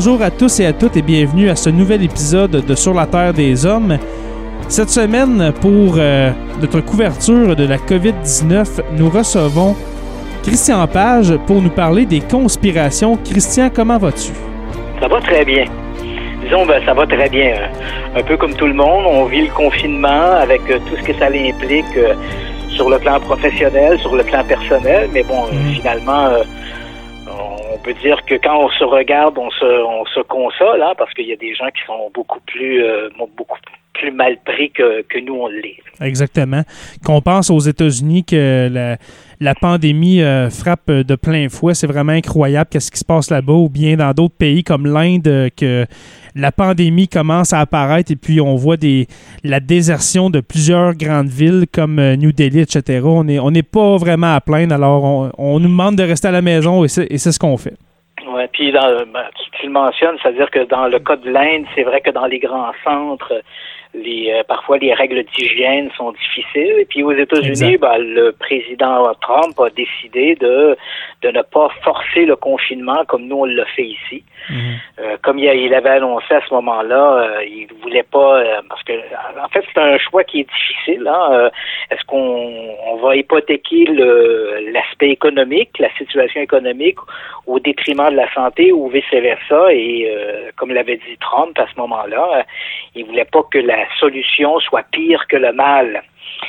Bonjour à tous et à toutes et bienvenue à ce nouvel épisode de Sur la Terre des Hommes. Cette semaine, pour euh, notre couverture de la COVID-19, nous recevons Christian Page pour nous parler des conspirations. Christian, comment vas-tu? Ça va très bien. Disons, ben, ça va très bien. Un peu comme tout le monde, on vit le confinement avec euh, tout ce que ça implique euh, sur le plan professionnel, sur le plan personnel, mais bon, Mhm. finalement, on peut dire que quand on se regarde, on se, on se console, hein, parce qu'il y a des gens qui sont beaucoup plus, euh, beaucoup plus mal pris que, que nous, on l'est. Exactement. Qu'on pense aux États-Unis que la, la pandémie euh, frappe de plein fouet, c'est vraiment incroyable qu'est-ce qui se passe là-bas, ou bien dans d'autres pays comme l'Inde, euh, que la pandémie commence à apparaître et puis on voit des, la désertion de plusieurs grandes villes comme euh, New Delhi, etc. On n'est pas vraiment à plaindre, alors on, nous demande de rester à la maison et c'est ce qu'on fait. Ouais, puis dans, ben, tu, tu le mentionnes, c'est-à-dire que dans le cas de l'Inde, c'est vrai que dans les grands centres, les euh, parfois les règles d'hygiène sont difficiles. Et puis aux États-Unis, ben, le président Trump a décidé de de ne pas forcer le confinement comme nous on l'a fait ici. Euh, comme il, avait annoncé à ce moment-là, euh, il voulait pas euh, parce que en fait c'est un choix qui est difficile. Hein, euh, Est-ce qu'on on va hypothéquer l'aspect économique, la situation économique au détriment de la santé ou vice versa Et euh, comme l'avait dit Trump à ce moment-là, il voulait pas que la solution soit pire que le mal.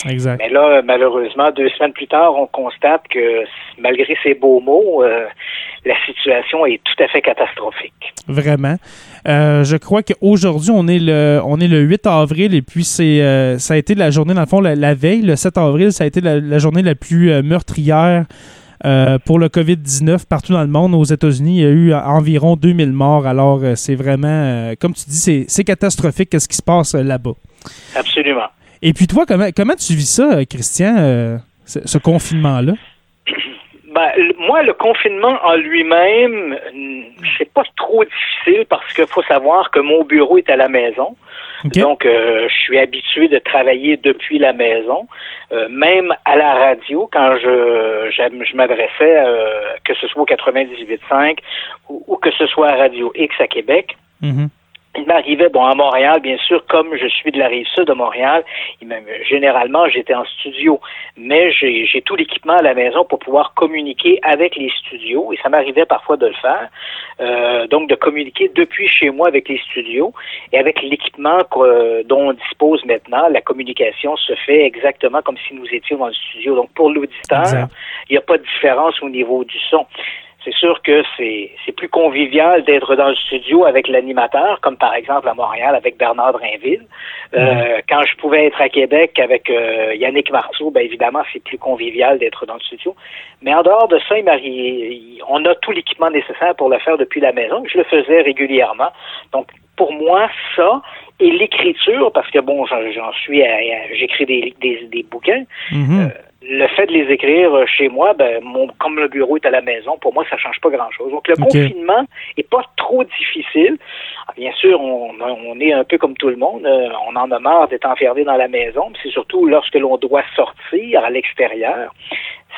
Exact. Mais là, malheureusement, deux semaines plus tard, on constate que malgré ces beaux mots, euh, la situation est tout à fait catastrophique. Vraiment. Euh, je crois qu'aujourd'hui, on est le on est le 8 avril et puis c'est euh, ça a été la journée, dans le fond, la, la veille, le 7 avril, ça a été la, la journée la plus meurtrière euh, pour le COVID-19 partout dans le monde. Aux États-Unis, il y a eu environ 2000 morts. Alors, euh, c'est vraiment, euh, comme tu dis, c'est catastrophique ce qui se passe là-bas. Absolument. Et puis toi, comment, comment tu vis ça, Christian, euh, ce, ce confinement-là? Ben, moi, le confinement en lui-même, c'est pas trop difficile parce qu'il faut savoir que mon bureau est à la maison. Donc, euh, je suis habitué de travailler depuis la maison, Euh, même à la radio, quand je, je m'adressais, euh, que ce soit au 98.5 ou, ou que ce soit à Radio X à Québec. Mhm. Il m'arrivait, bon, à Montréal, bien sûr, comme je suis de la rive sud de Montréal, généralement, j'étais en studio, mais j'ai tout l'équipement à la maison pour pouvoir communiquer avec les studios, et ça m'arrivait parfois de le faire, euh, donc de communiquer depuis chez moi avec les studios, et avec l'équipement que- dont on dispose maintenant, la communication se fait exactement comme si nous étions dans le studio. Donc, pour l'auditeur, il n'y a pas de différence au niveau du son. C'est sûr que c'est c'est plus convivial d'être dans le studio avec l'animateur, comme par exemple à Montréal avec Bernard Drainville. Euh, Quand je pouvais être à Québec avec euh, Yannick Marceau, ben évidemment, c'est plus convivial d'être dans le studio. Mais en dehors de ça, il il- on a tout l'équipement nécessaire pour le faire depuis la maison. Je le faisais régulièrement. Donc, pour moi, ça, et l'écriture, parce que bon, j'en suis, j'écris des, des, des, bouquins. Mhm. Euh, le fait de les écrire chez moi, ben, mon, comme le bureau est à la maison, pour moi, ça change pas grand-chose. Donc, le confinement est pas trop difficile. Ah, bien sûr, on, on, est un peu comme tout le monde. Euh, on en a marre d'être enfermé dans la maison. C'est surtout lorsque l'on doit sortir à l'extérieur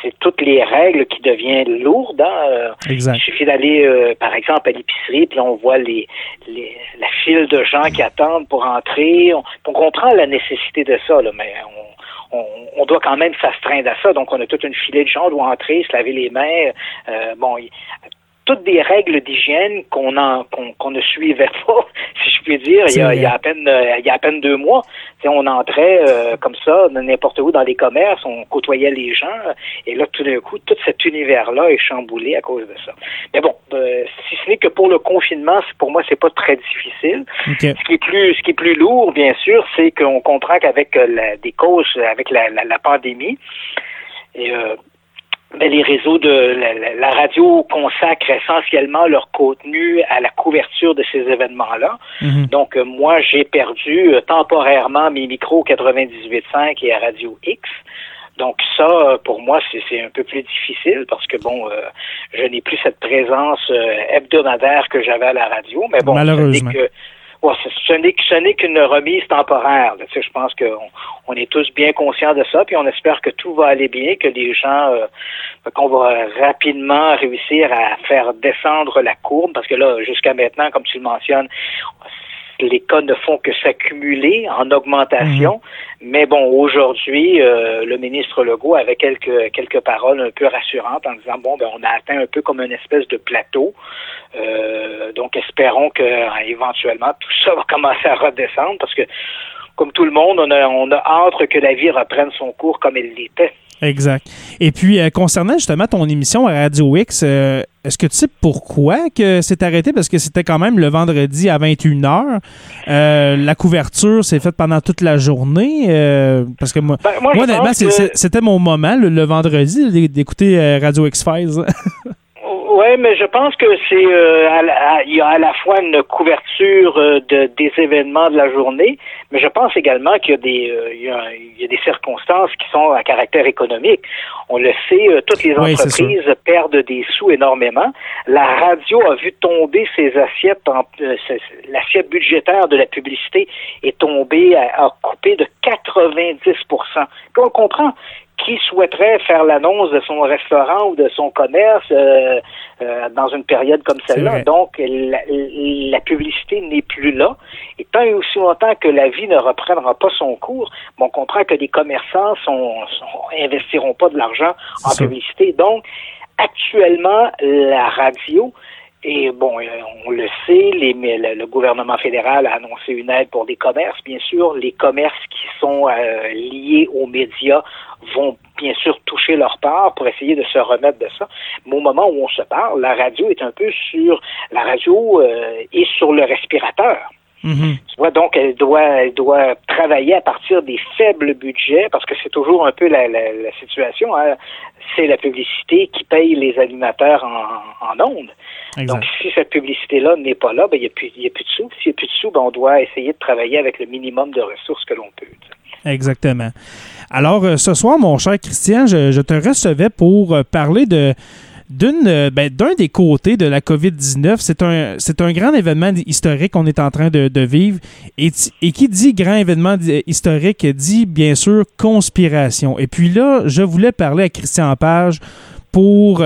c'est toutes les règles qui deviennent lourdes. Hein. Euh, il suffit d'aller, euh, par exemple, à l'épicerie, puis là, on voit les, les, la file de gens qui attendent pour entrer. On, on comprend la nécessité de ça, là, mais on, on, on, doit quand même s'astreindre à ça. Donc, on a toute une filée de gens, on doit entrer, se laver les mains. Euh, bon, toutes des règles d'hygiène qu'on qu'on ne suivait pas, si je puis dire, il y, a, il y a, à peine euh, il y a à peine deux mois. on entrait euh, comme ça n'importe où dans les commerces, on côtoyait les gens, et là tout d'un coup, tout cet univers-là est chamboulé à cause de ça. Mais bon, euh, si ce n'est que pour le confinement, pour moi, c'est pas très difficile. Ce qui est plus ce qui est plus lourd, bien sûr, c'est qu'on comprend qu'avec des causes, avec la, la, la pandémie, et ben, les réseaux de la, radio consacrent essentiellement leur contenu à la couverture de ces événements-là. Mhm. Donc, euh, moi, j'ai perdu euh, temporairement mes micros 98.5 et à Radio X. Donc ça, euh, pour moi, c'est un peu plus difficile parce que bon, je n'ai plus cette présence hebdomadaire que j'avais à la radio. Mais bon, malheureusement. Que, ce n'est qu'une remise temporaire. je pense qu'on on est tous bien conscients de ça, puis on espère que tout va aller bien, que les gens, euh, qu'on va rapidement réussir à faire descendre la courbe, parce que là, jusqu'à maintenant, comme tu le mentionnes, les cas ne font que s'accumuler en augmentation. Mhm. Mais bon, aujourd'hui, euh, le ministre Legault avait quelques quelques paroles un peu rassurantes en disant bon, ben on a atteint un peu comme une espèce de plateau. Euh, donc espérons que éventuellement tout ça va commencer à redescendre parce que comme tout le monde, on a, on a hâte que la vie reprenne son cours comme elle l'était. Exact. Et puis, euh, concernant justement ton émission à Radio X, euh, est-ce que tu sais pourquoi que c'est arrêté? Parce que c'était quand même le vendredi à 21h. Euh, la couverture s'est faite pendant toute la journée. parce que moi, ben, moi, c'était mon moment, le, vendredi, d'écouter Radio X-Files. Oui, mais je pense que c'est euh, il y a à la fois une couverture euh, de, des événements de la journée, mais je pense également qu'il y a des euh, il, y a, il, y a, des circonstances qui sont à caractère économique. On le sait, toutes les entreprises perdent des sous énormément. La radio a vu tomber ses assiettes, l'assiette budgétaire de la publicité est tombée, a coupé de 90% on comprend qui souhaiterait faire l'annonce de son restaurant ou de son commerce euh, euh, dans une période comme celle-là. Donc, la, publicité n'est plus là. Et tant et aussi longtemps que la vie ne reprendra pas son cours, on comprend que les commerçants sont, investiront pas de l'argent en publicité. Donc, actuellement, la radio et bon, euh, on le sait, les, le, gouvernement fédéral a annoncé une aide pour des commerces. Bien sûr, les commerces qui sont euh, liés aux médias vont bien sûr toucher leur part pour essayer de se remettre de ça. Mais au moment où on se parle, la radio est un peu sur la radio euh, est sur le respirateur. Mm-hmm. Tu vois, donc elle doit, elle doit travailler à partir des faibles budgets parce que c'est toujours un peu la, la, la situation. Hein. C'est la publicité qui paye les animateurs en, en ondes. Donc, si cette publicité-là n'est pas là, ben, il n'y a, plus, a plus de sous. S'il n'y a plus de sous, ben, on doit essayer de travailler avec le minimum de ressources que l'on peut. Exactement. Alors, euh, ce soir, mon cher Christian, je, te recevais pour euh, parler de euh, ben, d'un des côtés de la COVID-19. C'est un, c'est un grand événement historique qu'on est en train de, vivre. Et, qui dit grand événement historique dit bien sûr conspiration. Et puis là, je voulais parler à Christian Page pour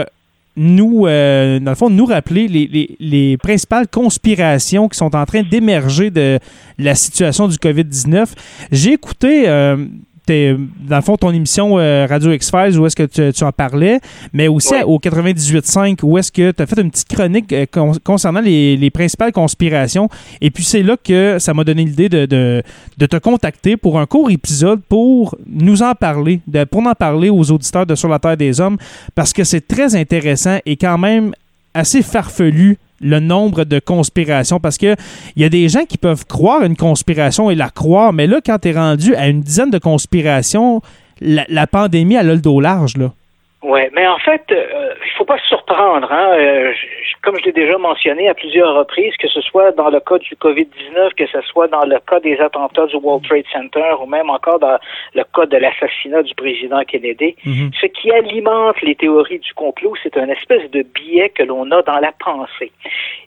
nous, euh, dans le fond, nous rappeler les, les, les, principales conspirations qui sont en train d'émerger de la situation du COVID-19. J'ai écouté euh, dans le fond, ton émission euh, Radio X-Files, où est-ce que tu, en parlais, mais aussi au 98.5, où est-ce que tu as fait une petite chronique euh, concernant les, principales conspirations. Et puis, c'est là que ça m'a donné l'idée de, de, te contacter pour un court épisode pour nous en parler, de, pour en parler aux auditeurs de Sur la Terre des Hommes, parce que c'est très intéressant et quand même assez farfelu le nombre de conspirations parce que il y a des gens qui peuvent croire une conspiration et la croire, mais là, quand tu es rendu à une dizaine de conspirations, la, pandémie, elle a le dos large, là. Oui, mais en fait, euh, il faut pas se surprendre. Hein? Euh, comme je l'ai déjà mentionné à plusieurs reprises, que ce soit dans le cas du COVID-19, que ce soit dans le cas des attentats du World Trade Center ou même encore dans le cas de l'assassinat du président Kennedy, Mhm. ce qui alimente les théories du complot, c'est un espèce de biais que l'on a dans la pensée.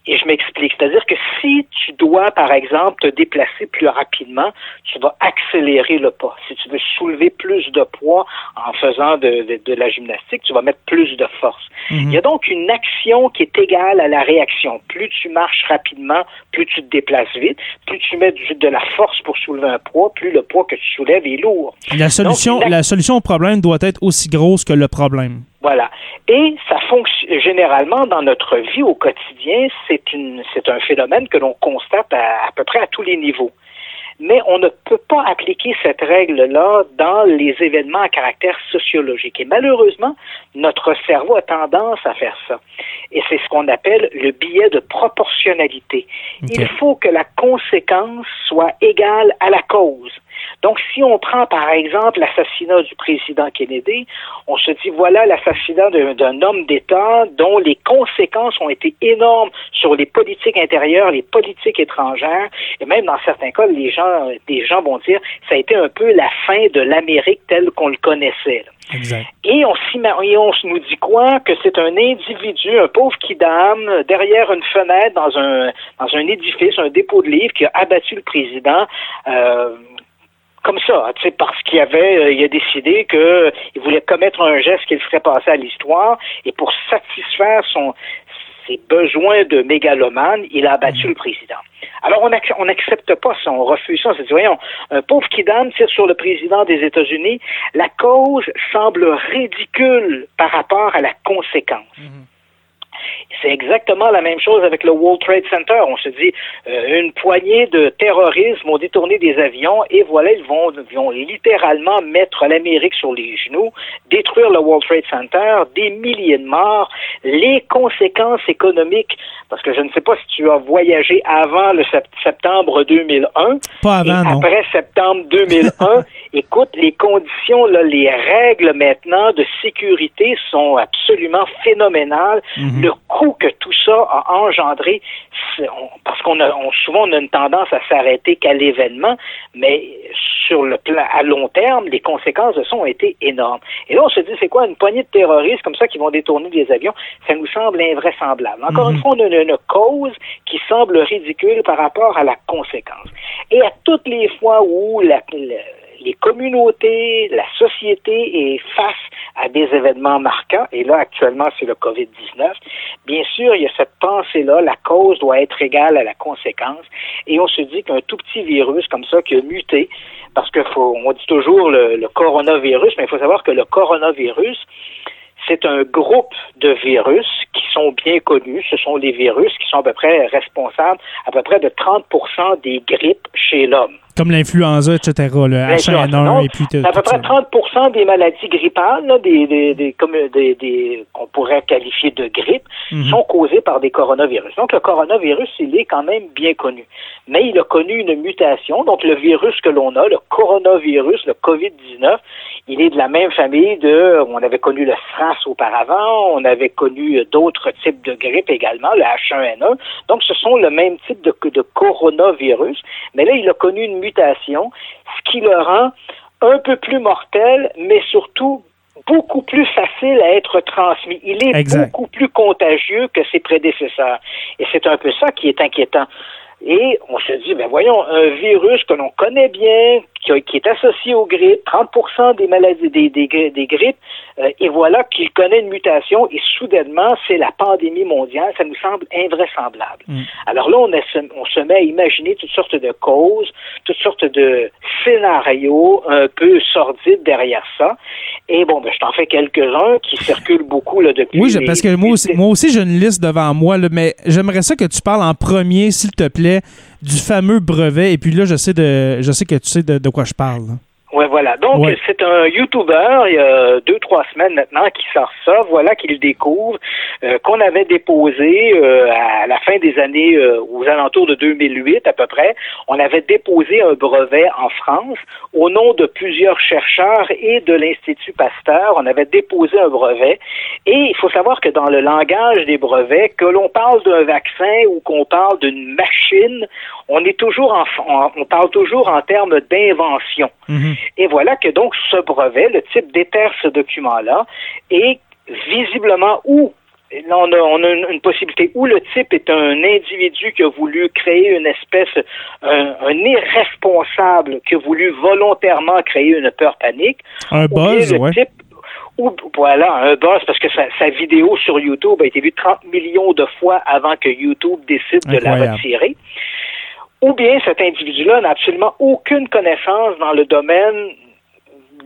Et je m'explique. C'est-à-dire que si tu dois, par exemple, te déplacer plus rapidement, tu vas accélérer le pas. Si tu veux soulever plus de poids en faisant de, de- de la gymnastique, tu vas mettre plus de force. Il y a donc une action qui est égale à la réaction. Plus tu marches rapidement, plus tu te déplaces vite, plus tu mets de la force pour soulever un poids, plus le poids que tu soulèves est lourd. La solution, la- la solution au problème doit être aussi grosse que le problème. Voilà. Et ça fonctionne généralement dans notre vie au quotidien, c'est une c'est un phénomène que l'on constate à, à peu près à tous les niveaux. Mais on ne peut pas appliquer cette règle-là dans les événements à caractère sociologique. Et malheureusement, notre cerveau a tendance à faire ça. Et c'est ce qu'on appelle le biais de proportionnalité. Il faut que la conséquence soit égale à la cause. Donc, si on prend par exemple l'assassinat du président Kennedy, on se dit voilà l'assassinat d'un homme d'État dont les conséquences ont été énormes sur les politiques intérieures, les politiques étrangères, et même dans certains cas, les gens, des gens vont dire ça a été un peu la fin de l'Amérique telle qu'on le connaissait. là. Exact. Et on, on nous dit quoi? Que c'est un individu, un pauvre kidam, derrière une fenêtre dans un, dans un édifice, un dépôt de livres, qui a abattu le président. euh, comme ça, tu sais, parce qu'il avait, euh, il a décidé que il voulait commettre un geste qu'il ferait passer à l'histoire, et pour satisfaire son ses besoins de mégalomane, il a abattu le président. Alors, on ac- on n'accepte pas ça, on refuse ça. On se dit, voyons, un pauvre kidam tire sur le président des États-Unis. La cause semble ridicule par rapport à la conséquence. C'est exactement la même chose avec le World Trade Center. On se dit, euh, une poignée de terroristes vont détourner des avions et voilà, ils vont, ils vont littéralement mettre l'Amérique sur les genoux, détruire le World Trade Center, des milliers de morts, les conséquences économiques, parce que je ne sais pas si tu as voyagé avant le sept- septembre 2001, Pas avant, et non. après septembre 2001, écoute, les conditions, là, les règles maintenant de sécurité sont absolument phénoménales. Mhm. Le coût que tout ça a engendré, parce qu'on a on- souvent on a une tendance à s'arrêter qu'à l'événement, mais sur le plan à long terme, les conséquences de ça ont été énormes. Et là, on se dit, c'est quoi une poignée de terroristes comme ça qui vont détourner des avions? Ça nous semble invraisemblable. Encore Mhm. une fois, on a une, une cause qui semble ridicule par rapport à la conséquence. Et à toutes les fois où la, la- les communautés, la société est face à des événements marquants, et là actuellement c'est le COVID-19, bien sûr il y a cette pensée-là, la cause doit être égale à la conséquence, et on se dit qu'un tout petit virus comme ça qui a muté, parce que faut, on dit toujours le, coronavirus, mais il faut savoir que le coronavirus, c'est un groupe de virus qui sont bien connus. Ce sont les virus qui sont à peu près responsables à peu près de 30% des grippes chez l'homme. Comme l'influenza, etc. Le L'influenza. H1N1 Donc, et puis à peu près ça. 30 des maladies grippales, là, des, des, des, comme des, des- qu'on pourrait qualifier de grippe, Mhm. sont causées par des coronavirus. Donc, le coronavirus, il est quand même bien connu. Mais il a connu une mutation. Donc, le virus que l'on a, le coronavirus, le COVID-19, il est de la même famille de, on avait connu le SRAS auparavant, on avait connu d'autres types de grippe également, le H1N1. Donc, ce sont le même type de, de coronavirus. Mais là, il a connu une mutation, ce qui le rend un peu plus mortel, mais surtout beaucoup plus facile à être transmis. Il est Exact. beaucoup plus contagieux que ses prédécesseurs. Et c'est un peu ça qui est inquiétant. Et on se dit, ben voyons, un virus que l'on connaît bien, qui, est associé aux grippes, 30% des maladies, des, des, gri- des grippes, euh, et voilà qu'il connaît une mutation, et soudainement, c'est la pandémie mondiale, ça nous semble invraisemblable. Mm. Alors là, on, se met à imaginer toutes sortes de causes, toutes sortes de scénarios un peu sordides derrière ça. Et bon, ben, je t'en fais quelques-uns qui circulent beaucoup là, depuis. Oui, je- les- parce que moi aussi, moi aussi j'ai une liste devant moi, là, mais j'aimerais ça que tu parles en premier, s'il te plaît, du fameux brevet. Et puis là, je sais de, je sais que tu sais de, de quoi je parle. Ouais, voilà. Donc, c'est un YouTuber, il y a deux, trois semaines maintenant, qui sort ça. Voilà qu'il découvre euh, qu'on avait déposé euh, à la fin des années, euh, aux alentours de 2008 à peu près, on avait déposé un brevet en France au nom de plusieurs chercheurs et de l'Institut Pasteur. On avait déposé un brevet. Et il faut savoir que dans le langage des brevets, que l'on parle d'un vaccin ou qu'on parle d'une machine, on est toujours en, on parle toujours en termes d'invention. Mhm. Et voilà que donc ce brevet, le type déterre ce document-là, est visiblement où Là, on a, on a une, possibilité où le type est un individu qui a voulu créer une espèce, un, irresponsable qui a voulu volontairement créer une peur panique. Un buzz, ou Type, ou, voilà, un buzz, parce que sa, vidéo sur YouTube a été vue 30 millions de fois avant que YouTube décide de la retirer ou bien cet individu-là n'a absolument aucune connaissance dans le domaine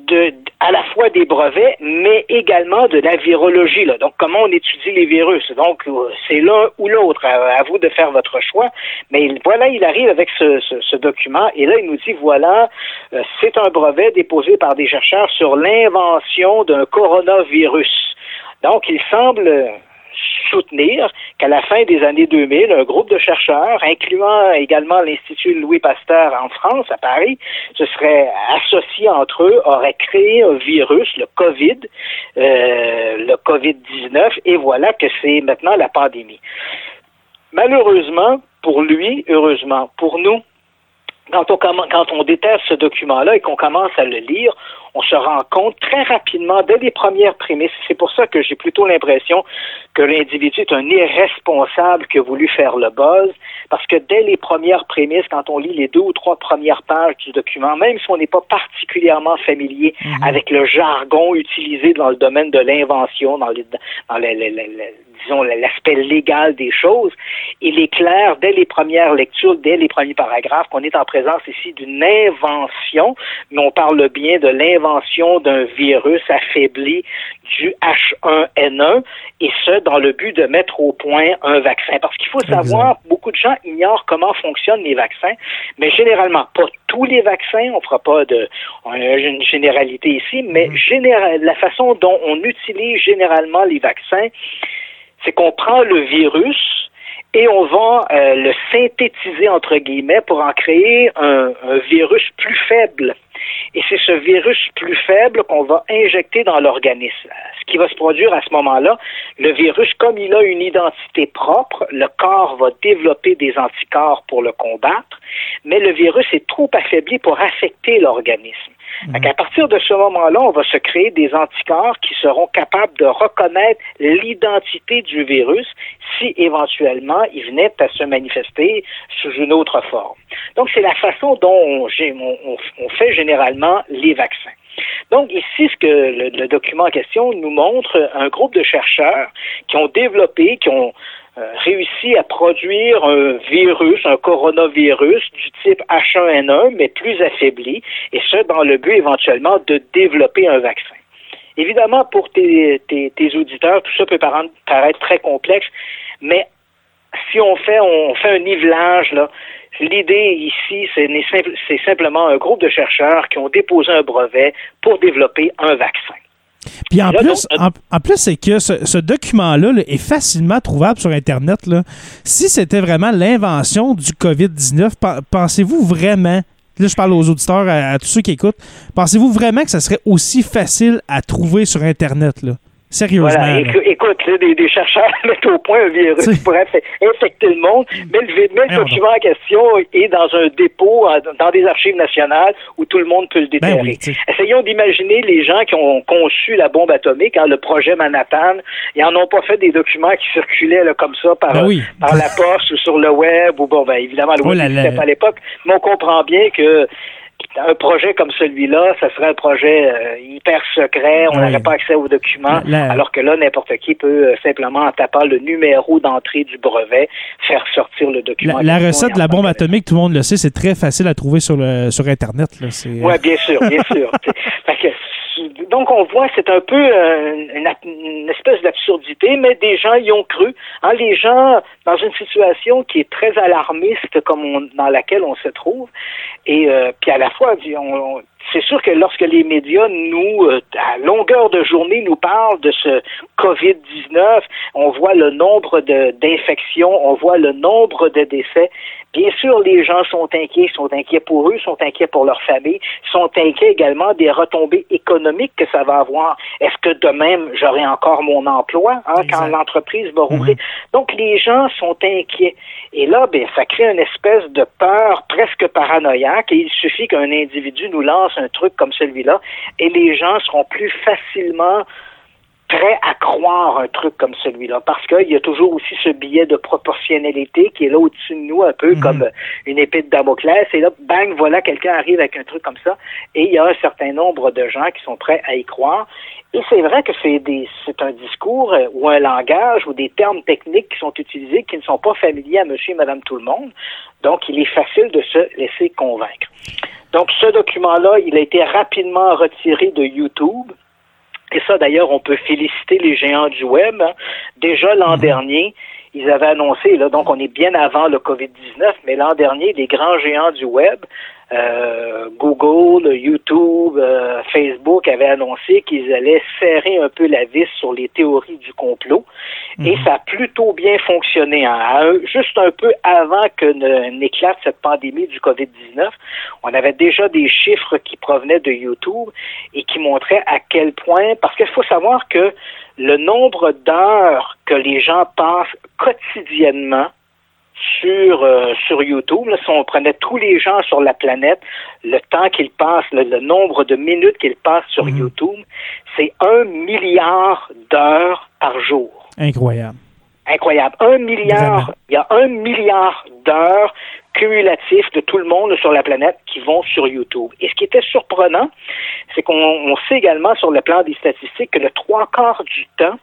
de, à la fois des brevets, mais également de la virologie. Là. Donc, comment on étudie les virus? Donc, euh, c'est l'un ou l'autre. À, vous de faire votre choix. Mais voilà, il arrive avec ce, ce, document et là, il nous dit, voilà, euh, c'est un brevet déposé par des chercheurs sur l'invention d'un coronavirus. Donc, il semble soutenir qu'à la fin des années 2000, un groupe de chercheurs, incluant également l'Institut Louis Pasteur en France, à Paris, se serait associé entre eux, aurait créé un virus, le COVID, euh, le COVID-19, et voilà que c'est maintenant la pandémie. Malheureusement, pour lui, heureusement, pour nous, quand on, quand on déteste ce document-là et qu'on commence à le lire, on se rend compte très rapidement, dès les premières prémices, c'est pour ça que j'ai plutôt l'impression que l'individu est un irresponsable qui a voulu faire le buzz, parce que dès les premières prémices, quand on lit les deux ou trois premières pages du document, même si on n'est pas particulièrement familier mhm. avec le jargon utilisé dans le domaine de l'invention, dans, les, dans les, disons, l'aspect légal des choses, il est clair dès les premières lectures, dès les premiers paragraphes, qu'on est en présence ici d'une invention, mais on parle bien de l'invention d'un virus affaibli du H1N1, et ce, dans le but de mettre au point un vaccin. Parce qu'il faut savoir, beaucoup de gens ignorent comment fonctionnent les vaccins, mais généralement, pas tous les vaccins, on ne fera pas de une généralité ici, mais mm-hmm. la façon dont on utilise généralement les vaccins, c'est qu'on prend le virus et on va euh, le synthétiser entre guillemets pour en créer un, virus plus faible. Et c'est ce virus plus faible qu'on va injecter dans l'organisme. Ce qui va se produire à ce moment-là, le virus, comme il a une identité propre, le corps va développer des anticorps pour le combattre, mais le virus est trop affaibli pour affecter l'organisme. Mhm. À partir de ce moment-là, on va se créer des anticorps qui seront capables de reconnaître l'identité du virus si éventuellement il venait à se manifester sous une autre forme. Donc, c'est la façon dont on, fait généralement les vaccins. Donc ici, ce que le, document en question nous montre, un groupe de chercheurs qui ont développé, qui ont réussi à produire un virus, un coronavirus du type H1N1, mais plus affaibli, et ce, dans le but éventuellement de développer un vaccin. Évidemment, pour tes, auditeurs, tout ça peut paraître très complexe, mais si on fait, on fait un nivelage, là, L'idée ici, c'est simplement un groupe de chercheurs qui ont déposé un brevet pour développer un vaccin. Puis en plus, en, plus, c'est que ce, document-là est facilement trouvable sur Internet. Si c'était vraiment l'invention du COVID-19, pensez-vous vraiment, là je parle aux auditeurs, à, tous ceux qui écoutent, pensez-vous vraiment que ça serait aussi facile à trouver sur Internet? Là? Sérieusement. Voilà. Écoute, des, chercheurs mettent au point un virus qui pourrait infecter le monde, mais le, document en question est dans un dépôt, dans des archives nationales où tout le monde peut le ben déterrer. Essayons d'imaginer les gens qui ont conçu la bombe atomique, hein, le projet Manhattan. Ils n'en ont pas fait des documents qui circulaient comme ça par, ben par la poste ou sur le web, ou bon, ben, évidemment, le oh web n'existait pas à l'époque, mais on comprend bien que un projet comme celui-là, ça serait un projet euh, hyper secret, on n'aurait pas accès aux documents, alors que là, n'importe qui peut euh, simplement, en tapant le numéro d'entrée du brevet, faire sortir le document. La, recette de la bombe atomique, tout le monde le sait, c'est très facile à trouver sur, le, sur Internet. Oui, bien sûr, bien sûr. donc on voit, c'est un peu euh, une, espèce d'absurdité, mais des gens y ont cru. Hein, les gens, dans une situation qui est très alarmiste comme dans laquelle on se trouve, et euh, puis à la fois, c'est sûr que lorsque les médias nous, euh, à longueur de journée, nous parlent de ce COVID-19, on voit le nombre d'infections, on voit le nombre de décès. Bien sûr, les gens sont inquiets, sont inquiets pour eux, sont inquiets pour leur famille, sont inquiets également des retombées économiques que ça va avoir. Est-ce que de même, j'aurai encore mon emploi hein, quand l'entreprise va rouvrir? Donc, les gens sont inquiets. Et là, ben, ça crée une espèce de peur presque paranoïaque et il suffit qu'un individu nous lance un truc comme celui-là et les gens seront plus facilement prêt à croire un truc comme celui-là, parce qu'il y a toujours aussi ce billet de proportionnalité qui est là au-dessus de nous, un peu mhm. comme une épée de Damoclès, et là, bang, voilà, quelqu'un arrive avec un truc comme ça, et il y a un certain nombre de gens qui sont prêts à y croire. Et c'est vrai que c'est des, c'est un discours euh, ou un langage ou des termes techniques qui sont utilisés qui ne sont pas familiers à monsieur et madame tout le monde. Donc, il est facile de se laisser convaincre. Donc, ce document-là, il a été rapidement retiré de YouTube. Et ça, d'ailleurs, on peut féliciter les géants du web. Hein. Déjà l'an mhm. dernier, ils avaient annoncé, là, donc on est bien avant le COVID-19, mais l'an dernier, les grands géants du web euh, Google, YouTube, euh, Facebook avaient annoncé qu'ils allaient serrer un peu la vis sur les théories du complot. Et mhm. ça a plutôt bien fonctionné. Hein. Juste un peu avant que n'éclate cette pandémie du COVID-19, on avait déjà des chiffres qui provenaient de YouTube et qui montraient à quel point, parce qu'il faut savoir que le nombre d'heures que les gens passent quotidiennement sur, euh, sur YouTube, si on prenait tous les gens sur la planète, le temps qu'ils passent, le, nombre de minutes qu'ils passent sur mhm. YouTube, c'est un milliard d'heures par jour. Incroyable. Incroyable. Un milliard, il y a un milliard d'heures cumulatifs de tout le monde sur la planète qui vont sur YouTube. Et ce qui était surprenant, c'est qu'on sait également sur le plan des statistiques que le trois quarts du temps,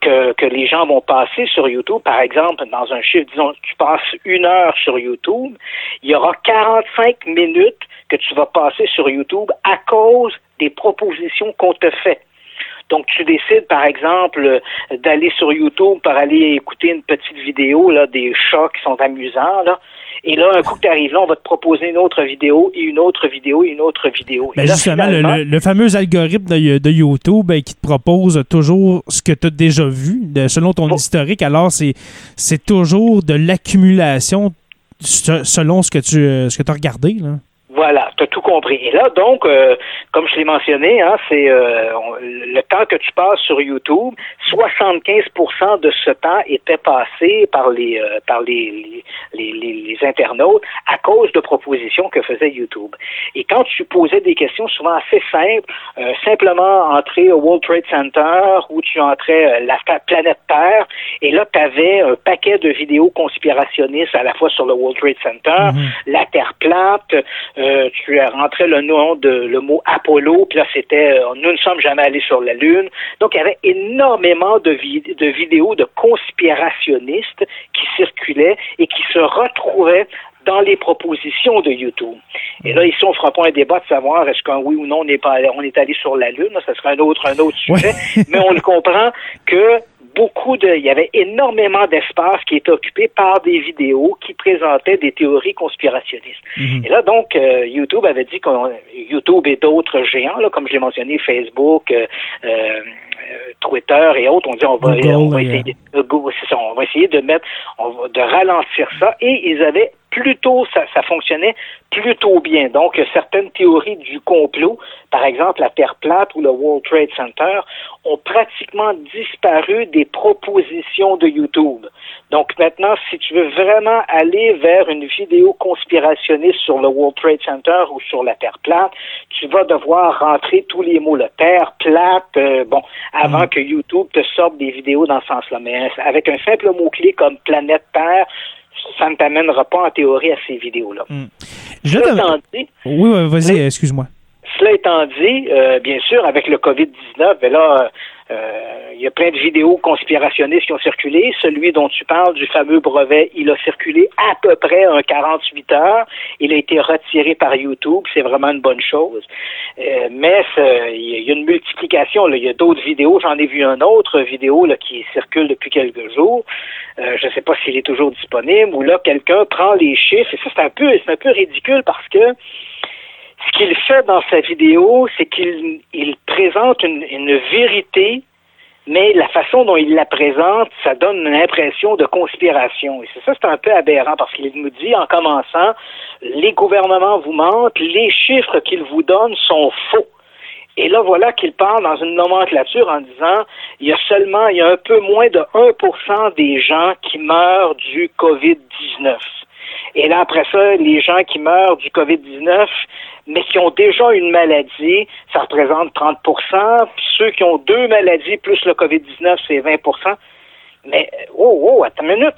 que, que les gens vont passer sur YouTube, par exemple, dans un chiffre, disons, tu passes une heure sur YouTube, il y aura 45 minutes que tu vas passer sur YouTube à cause des propositions qu'on te fait. Donc, tu décides, par exemple, d'aller sur YouTube pour aller écouter une petite vidéo là, des chats qui sont amusants. Là. Et là, un coup que tu arrives là, on va te proposer une autre vidéo et une autre vidéo et une autre vidéo. Ben justement, le, fameux algorithme de, YouTube ben, qui te propose toujours ce que tu as déjà vu, selon ton historique, alors c'est, c'est toujours de l'accumulation selon ce que tu euh, ce que as regardé. Là. Voilà, tu as tout compris. Et là, donc, euh, comme je l'ai mentionné, hein, c'est euh, le temps que tu passes sur YouTube, 75% de ce temps était passé par les euh, par les, les, les, internautes à cause de propositions que faisait YouTube. Et quand tu posais des questions souvent assez simples, simplement entrer au World Trade Center ou tu entrais la planète Terre, et là, tu avais un paquet de vidéos conspirationnistes à la fois sur le World Trade Center, mm-hmm. la Terre plate, euh, tu as rentré le nom de le mot Apollo, puis là c'était euh, nous ne sommes jamais allés sur la Lune. Donc il y avait énormément de, de vidéos de conspirationnistes qui circulaient et qui se retrouvaient dans les propositions de YouTube. Et là, ici, on fera pas un débat de savoir est-ce qu'un oui ou non on est pas on est allé sur la Lune. Ça sera un autre, un autre sujet. Mais on le comprend que beaucoup de, il y avait énormément d'espace qui était occupé par des vidéos qui présentaient des théories conspirationnistes. Mhm. Et là, donc, euh, YouTube avait dit qu'on, YouTube et d'autres géants, là, comme je l'ai mentionné, Facebook, euh, euh, Twitter et autres, on dit on va, on va essayer, on va essayer de mettre, on va, de ralentir ça. Et ils avaient plutôt, ça, ça fonctionnait plutôt bien. Donc, certaines théories du complot, par exemple la Terre plate ou le World Trade Center, ont pratiquement disparu des propositions de YouTube. Donc maintenant, si tu veux vraiment aller vers une vidéo conspirationniste sur le World Trade Center ou sur la Terre plate, tu vas devoir rentrer tous les mots, la Terre plate, euh, bon, avant mm. que YouTube te sorte des vidéos dans ce sens-là. Mais avec un simple mot-clé comme planète Terre, ça ne t'amènera pas en théorie à ces vidéos-là. Hmm. dit, oui, vas-y, excuse-moi. Cela étant dit, euh, bien sûr, avec le COVID-19, ben là, euh, il y a plein de vidéos conspirationnistes qui ont circulé. Celui dont tu parles, du fameux brevet, il a circulé à peu près un 48 heures. Il a été retiré par YouTube. C'est vraiment une bonne chose. Euh, mais il y a une multiplication. Il y a d'autres vidéos. J'en ai vu une autre vidéo là, qui circule depuis quelques jours. Euh, je ne sais pas s'il est toujours disponible. Ou là, quelqu'un prend les chiffres. Et ça, c'est un peu, c'est un peu ridicule parce que ce qu'il fait dans sa vidéo, c'est qu'il il présente une, une vérité mais la façon dont il la présente, ça donne une impression de conspiration. Et c'est ça, c'est un peu aberrant parce qu'il nous dit en commençant, les gouvernements vous mentent, les chiffres qu'ils vous donnent sont faux. Et là, voilà qu'il parle dans une nomenclature en disant, il y a seulement, il y a un peu moins de 1% des gens qui meurent du COVID-19. Et là, après ça, les gens qui meurent du COVID-19, mais qui ont déjà une maladie, ça représente 30% Puis ceux qui ont deux maladies plus le COVID-19, c'est 20% Mais, oh, oh, attends une minute.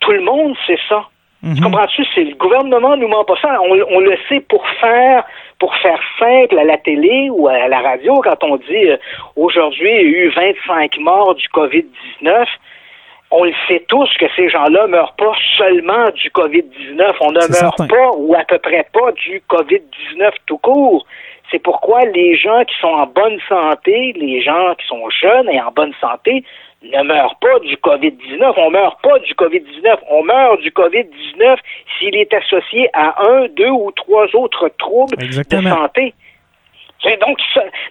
Tout le monde sait ça. Mhm. Comprends-tu? C'est le gouvernement nous ment pas ça. On, on, le sait pour faire, pour faire simple à la télé ou à la radio quand on dit euh, aujourd'hui il y a eu 25 morts du COVID-19 on le sait tous que ces gens-là meurent pas seulement du COVID-19. On ne meurt pas ou à peu près pas du COVID-19 tout court. C'est pourquoi les gens qui sont en bonne santé, les gens qui sont jeunes et en bonne santé, ne meurent pas du COVID-19. On meurt pas du COVID-19. On meurt du COVID-19 s'il est associé à un, deux ou trois autres troubles de santé. Donc,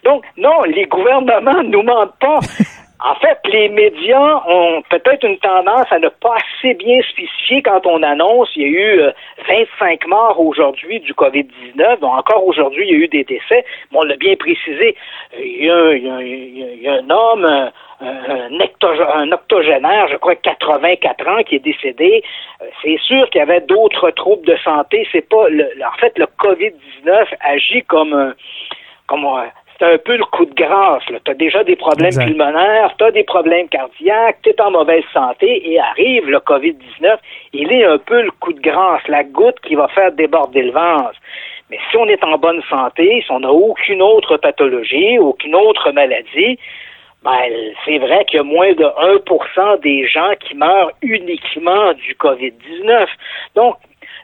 donc, non, les gouvernements ne nous mentent pas. En fait, les médias ont peut-être une tendance à ne pas assez bien spécifier quand on annonce il y a eu 25 euh, morts aujourd'hui du COVID-19. Donc encore aujourd'hui, il y a eu des décès. Mais on l'a bien précisé. Il y a, un homme, un, un, octogénaire, je crois 84 ans, qui est décédé. Euh, c'est sûr qu'il y avait d'autres troubles de santé. C'est pas le, en fait le COVID-19 agit comme comme c'est un peu le coup de grâce. Tu as déjà des problèmes pulmonaires, tu as des problèmes cardiaques, tu es en mauvaise santé et arrive le COVID-19. Il est un peu le coup de grâce, la goutte qui va faire déborder le vase. Mais si on est en bonne santé, si on n'a aucune autre pathologie, aucune autre maladie, ben, c'est vrai qu'il y a moins de 1% des gens qui meurent uniquement du COVID-19. Donc,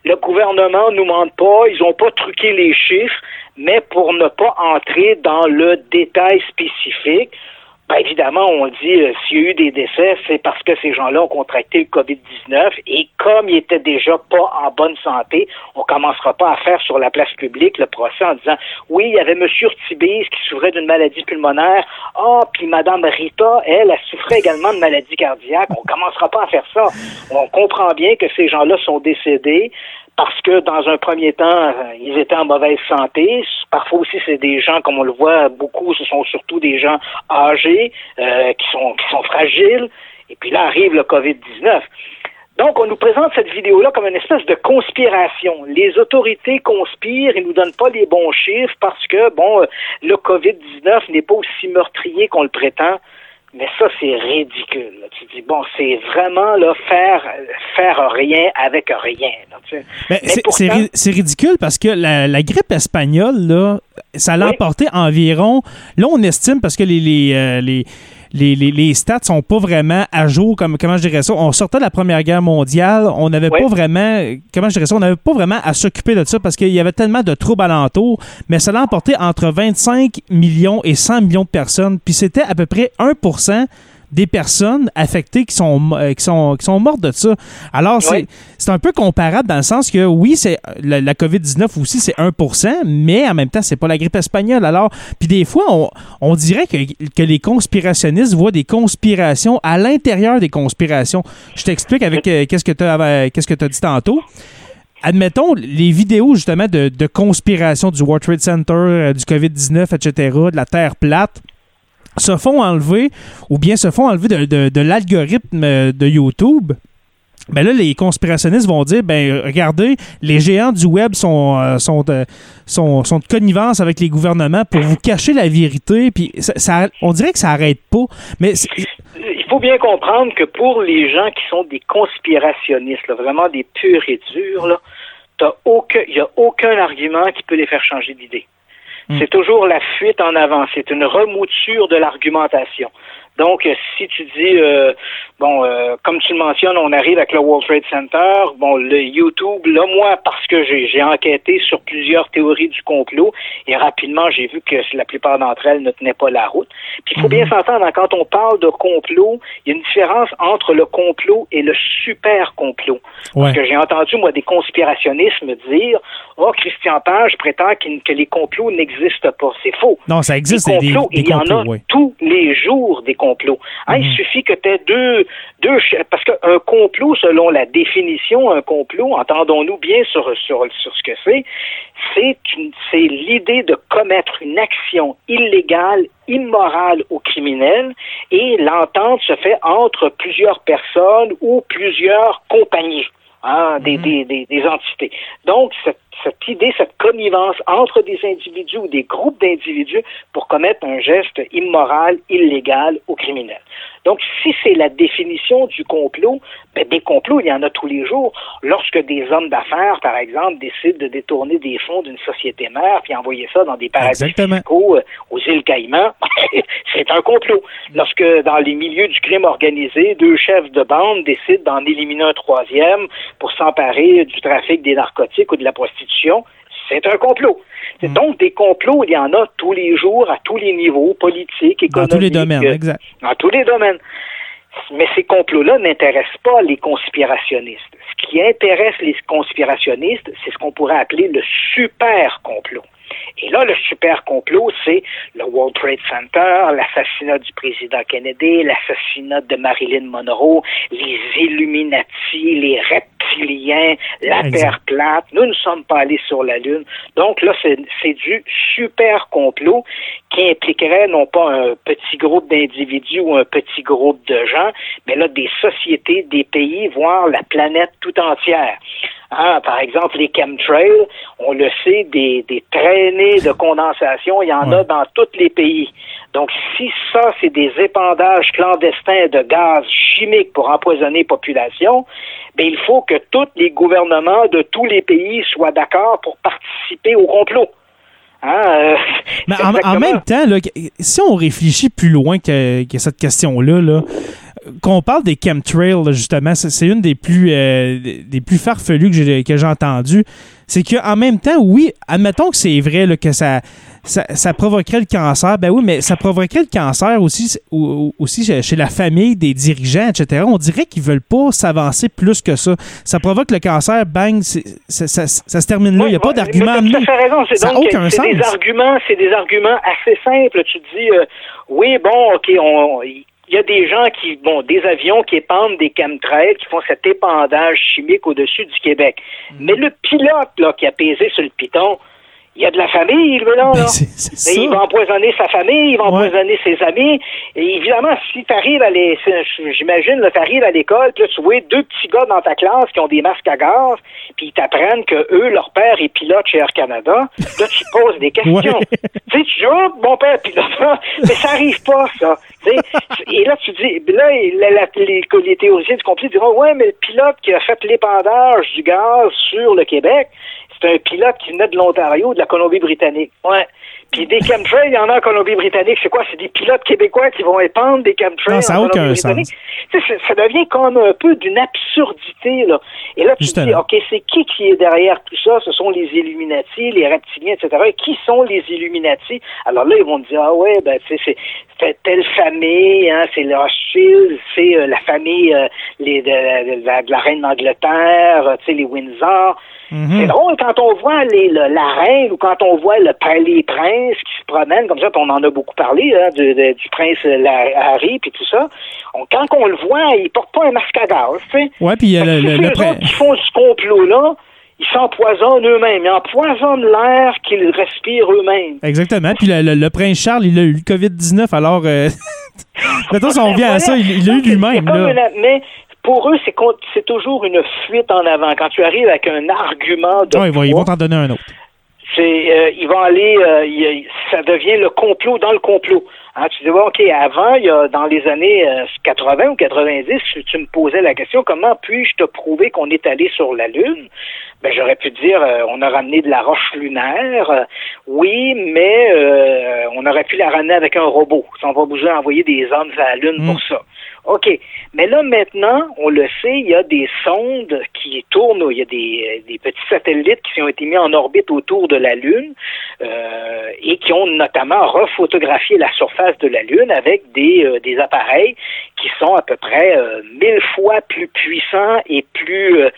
le gouvernement ne nous ment pas, ils n'ont pas truqué les chiffres, mais pour ne pas entrer dans le détail spécifique, ben évidemment, on dit euh, s'il y a eu des décès, c'est parce que ces gens-là ont contracté le COVID-19 et comme ils étaient déjà pas en bonne santé, on commencera pas à faire sur la place publique le procès en disant oui, il y avait M. Urtibis qui souffrait d'une maladie pulmonaire, ah, puis Mme Rita, elle, elle souffrait également de maladie cardiaque. On commencera pas à faire ça. On comprend bien que ces gens-là sont décédés parce que dans un premier temps, euh, ils étaient en mauvaise santé. Parfois aussi, c'est des gens, comme on le voit, beaucoup, ce sont surtout des gens âgés, euh, qui sont qui sont fragiles. Et puis là arrive le COVID-19. Donc, on nous présente cette vidéo-là comme une espèce de conspiration. Les autorités conspirent et nous donnent pas les bons chiffres parce que, bon, euh, le COVID-19 n'est pas aussi meurtrier qu'on le prétend. Mais ça, c'est ridicule. Tu dis, bon, c'est vraiment là, faire, faire rien avec rien. c'est ridicule parce que la, grippe espagnole, là, ça l'a emporté environ. Là, on estime, parce que les, les, euh, les les, les, les, stats sont pas vraiment à jour, comme comment je dirais ça? On sortait de la Première Guerre mondiale, on n'avait pas vraiment, comment je dirais ça, on n'avait pas vraiment à s'occuper de ça parce qu'il y avait tellement de troubles alentours, mais ça l'a emporté entre 25 millions et 100 millions de personnes, puis c'était à peu près 1 des personnes affectées qui sont, euh, qui sont, qui sont mortes de ça. Alors, c'est un peu comparable dans le sens que, oui, c'est la, COVID-19 aussi, c'est 1% mais en même temps, c'est pas la grippe espagnole. Alors, puis des fois, on, on dirait que, que, les conspirationnistes voient des conspirations à l'intérieur des conspirations. Je t'explique avec euh, qu'est-ce que tu as, qu'est-ce que as dit tantôt admettons, les vidéos justement de, de conspiration du World Trade Center, euh, du COVID-19, etc., de la Terre plate, se font enlever ou bien se font enlever de, l'algorithme euh, de YouTube. Ben là, les conspirationnistes vont dire, ben regardez, les géants du web sont, euh, sont, euh, sont, de connivence avec les gouvernements pour vous cacher la vérité. Puis ça, on dirait que ça arrête pas. Mais il faut bien comprendre que pour les gens qui sont des conspirationnistes, vraiment des purs et durs, il n'y a aucun argument qui peut les faire changer d'idée. Mm. C'est toujours la fuite en avant. C'est une remouture de l'argumentation. Donc, si tu dis, bon, comme tu le mentionnes, on arrive avec le World Trade Center, bon, le YouTube, là, moi, parce que j'ai enquêté sur plusieurs théories du complot, et rapidement, j'ai vu que la plupart d'entre elles ne tenaient pas la route. Puis il faut bien mhm. s'entendre, hein, quand on parle de complot, il y a une différence entre le complot et le super complot. Parce que j'ai entendu, moi, des conspirationnistes me dire Oh, Christian Page prétend que les complots n'existent pas. C'est faux. Non, ça existe. Des complots, il y en a tous les jours des complots. Hein, Il mhm. suffit que tu aies deux, deux. Parce qu'un complot, selon la définition, un complot, entendons-nous bien sur, sur, sur ce que c'est, c'est l'idée de commettre une action illégale, immorale ou criminelle, et l'entente se fait entre plusieurs personnes ou plusieurs compagnies. Hein, des, mhm. des, des, des, entités. Donc, cette, cette idée, cette connivence entre des individus ou des groupes d'individus pour commettre un geste immoral, illégal ou criminel. Donc, si c'est la définition du complot, ben, des complots, il y en a tous les jours. Lorsque des hommes d'affaires, par exemple, décident de détourner des fonds d'une société mère puis envoyer ça dans des paradis fiscaux euh, aux îles Caïmans, c'est un complot. Lorsque, dans les milieux du crime organisé, deux chefs de bande décident d'en éliminer un troisième pour s'emparer du trafic des narcotiques ou de la prostitution, c'est un complot. Hmm. Donc, des complots, il y en a tous les jours, à tous les niveaux, politiques, économiques. Dans tous les domaines, euh, exact. Dans tous les domaines. Mais ces complots-là n'intéressent pas les conspirationnistes. Ce qui intéresse les conspirationnistes, c'est ce qu'on pourrait appeler le super complot. Et là, le super complot, c'est le World Trade Center, l'assassinat du président Kennedy, l'assassinat de Marilyn Monroe, les Illuminati, les reptiliens, la Terre plate. Nous ne sommes pas allés sur la Lune. Donc là, c'est du super complot qui impliquerait non pas un petit groupe d'individus ou un petit groupe de gens, mais là des sociétés, des pays, voire la planète tout entière. Hein, par exemple, les chemtrails, on le sait, des, des traînées de condensation, il y en a dans tous les pays. Donc, si ça, c'est des épandages clandestins de gaz chimiques pour empoisonner population, bien, il faut que tous les gouvernements de tous les pays soient d'accord pour participer au complot. Hein, euh, Mais en, même temps, là, si on réfléchit plus loin que, que cette question-là, là, qu'on parle des chemtrails, justement, c'est une des plus, euh, des plus farfelues que j'ai entendues. C'est qu'en même temps, oui, admettons que c'est vrai que ça, ça, provoquerait le cancer. Ben oui, mais ça provoquerait le cancer aussi, aussi chez la famille des dirigeants, etc. On dirait qu'ils veulent pas s'avancer plus que ça. Ça provoque le cancer, bang, ça, se termine là. Il n'y a pas d'argument. Ça n'a aucun sens. Des arguments, c'est des arguments assez simples. Tu te dis, euh, oui, bon, OK, on, il y a des gens qui, bon, des avions qui épandent des chemtrails, qui font cet épandage chimique au-dessus du Québec. Mm. Mais le pilote, là, qui a pesé sur le piton, il y a de la famille, lui, là. Ben, il va empoisonner sa famille, il va empoisonner ses amis. Et évidemment, si tu arrives à les, j'imagine, tu arrives à l'école, puis là, tu vois deux petits gars dans ta classe qui ont des masques à gaz, puis ils t'apprennent que eux, leur père est pilote chez Air Canada. Là, tu poses des questions. Tu sais, tu dis, oh, mon père est pilote. Mais ça arrive pas, ça. et là, tu dis, là, les, les théoriciens du complot diront, ouais, mais le pilote qui a fait l'épandage du gaz sur le Québec, c'est un pilote qui venait de l'Ontario, de la Colombie-Britannique. Ouais. Puis des chemtrails, il y en a en Colombie-Britannique. C'est quoi? C'est des pilotes québécois qui vont épandre des chemtrails non, ça en Colombie-Britannique. Ça devient comme un peu d'une absurdité, là. Et là, tu te dis, OK, c'est qui qui est derrière tout ça? Ce sont les Illuminati, les reptiliens, etc. Et qui sont les Illuminati? Alors là, ils vont te dire, ah ouais, ben, tu sais, c'est telle famille, hein, c'est le Rothschild, c'est euh, la famille euh, les, de, de, la reine d'Angleterre, tu sais, les Windsor. Mhm. C'est drôle quand on voit les, la reine ou quand on voit le, les princes qui se promènent comme ça, on en a beaucoup parlé hein, du, du prince Harry puis tout ça. quand on le voit, il porte pas un masque à gaz. Ouais, puis il y a le, le, le prince. qui font ce complot là ils s'empoisonnent eux-mêmes. Ils empoisonnent l'air qu'ils respirent eux-mêmes. Exactement. Puis le, prince Charles, il a eu le COVID-19, alors... Euh... Si on revient à ça, il l'a eu lui-même. Mais pour eux, c'est toujours une fuite en avant. Quand tu arrives avec un argument de. Ah, ils, vont, ils vont t'en donner un autre. Euh, ils vont aller, euh, ça devient le complot dans le complot. Hein, tu dis, OK, avant, il y a, dans les années 80 euh, ou 90, tu me posais la question, comment puis-je te prouver qu'on est allé sur la Lune? Ben, j'aurais pu dire, on a ramené de la roche lunaire. oui, mais on aurait pu la ramener avec un robot. On va bouger envoyer des hommes à la Lune pour ça. OK. Mais là, maintenant, on le sait, il y a des sondes qui tournent, il y a des, des petits satellites qui ont été mis en orbite autour de la Lune euh, et qui ont notamment refotographié la surface de la Lune avec des, euh, des appareils qui sont à peu près euh, mille fois plus puissants et plus euh,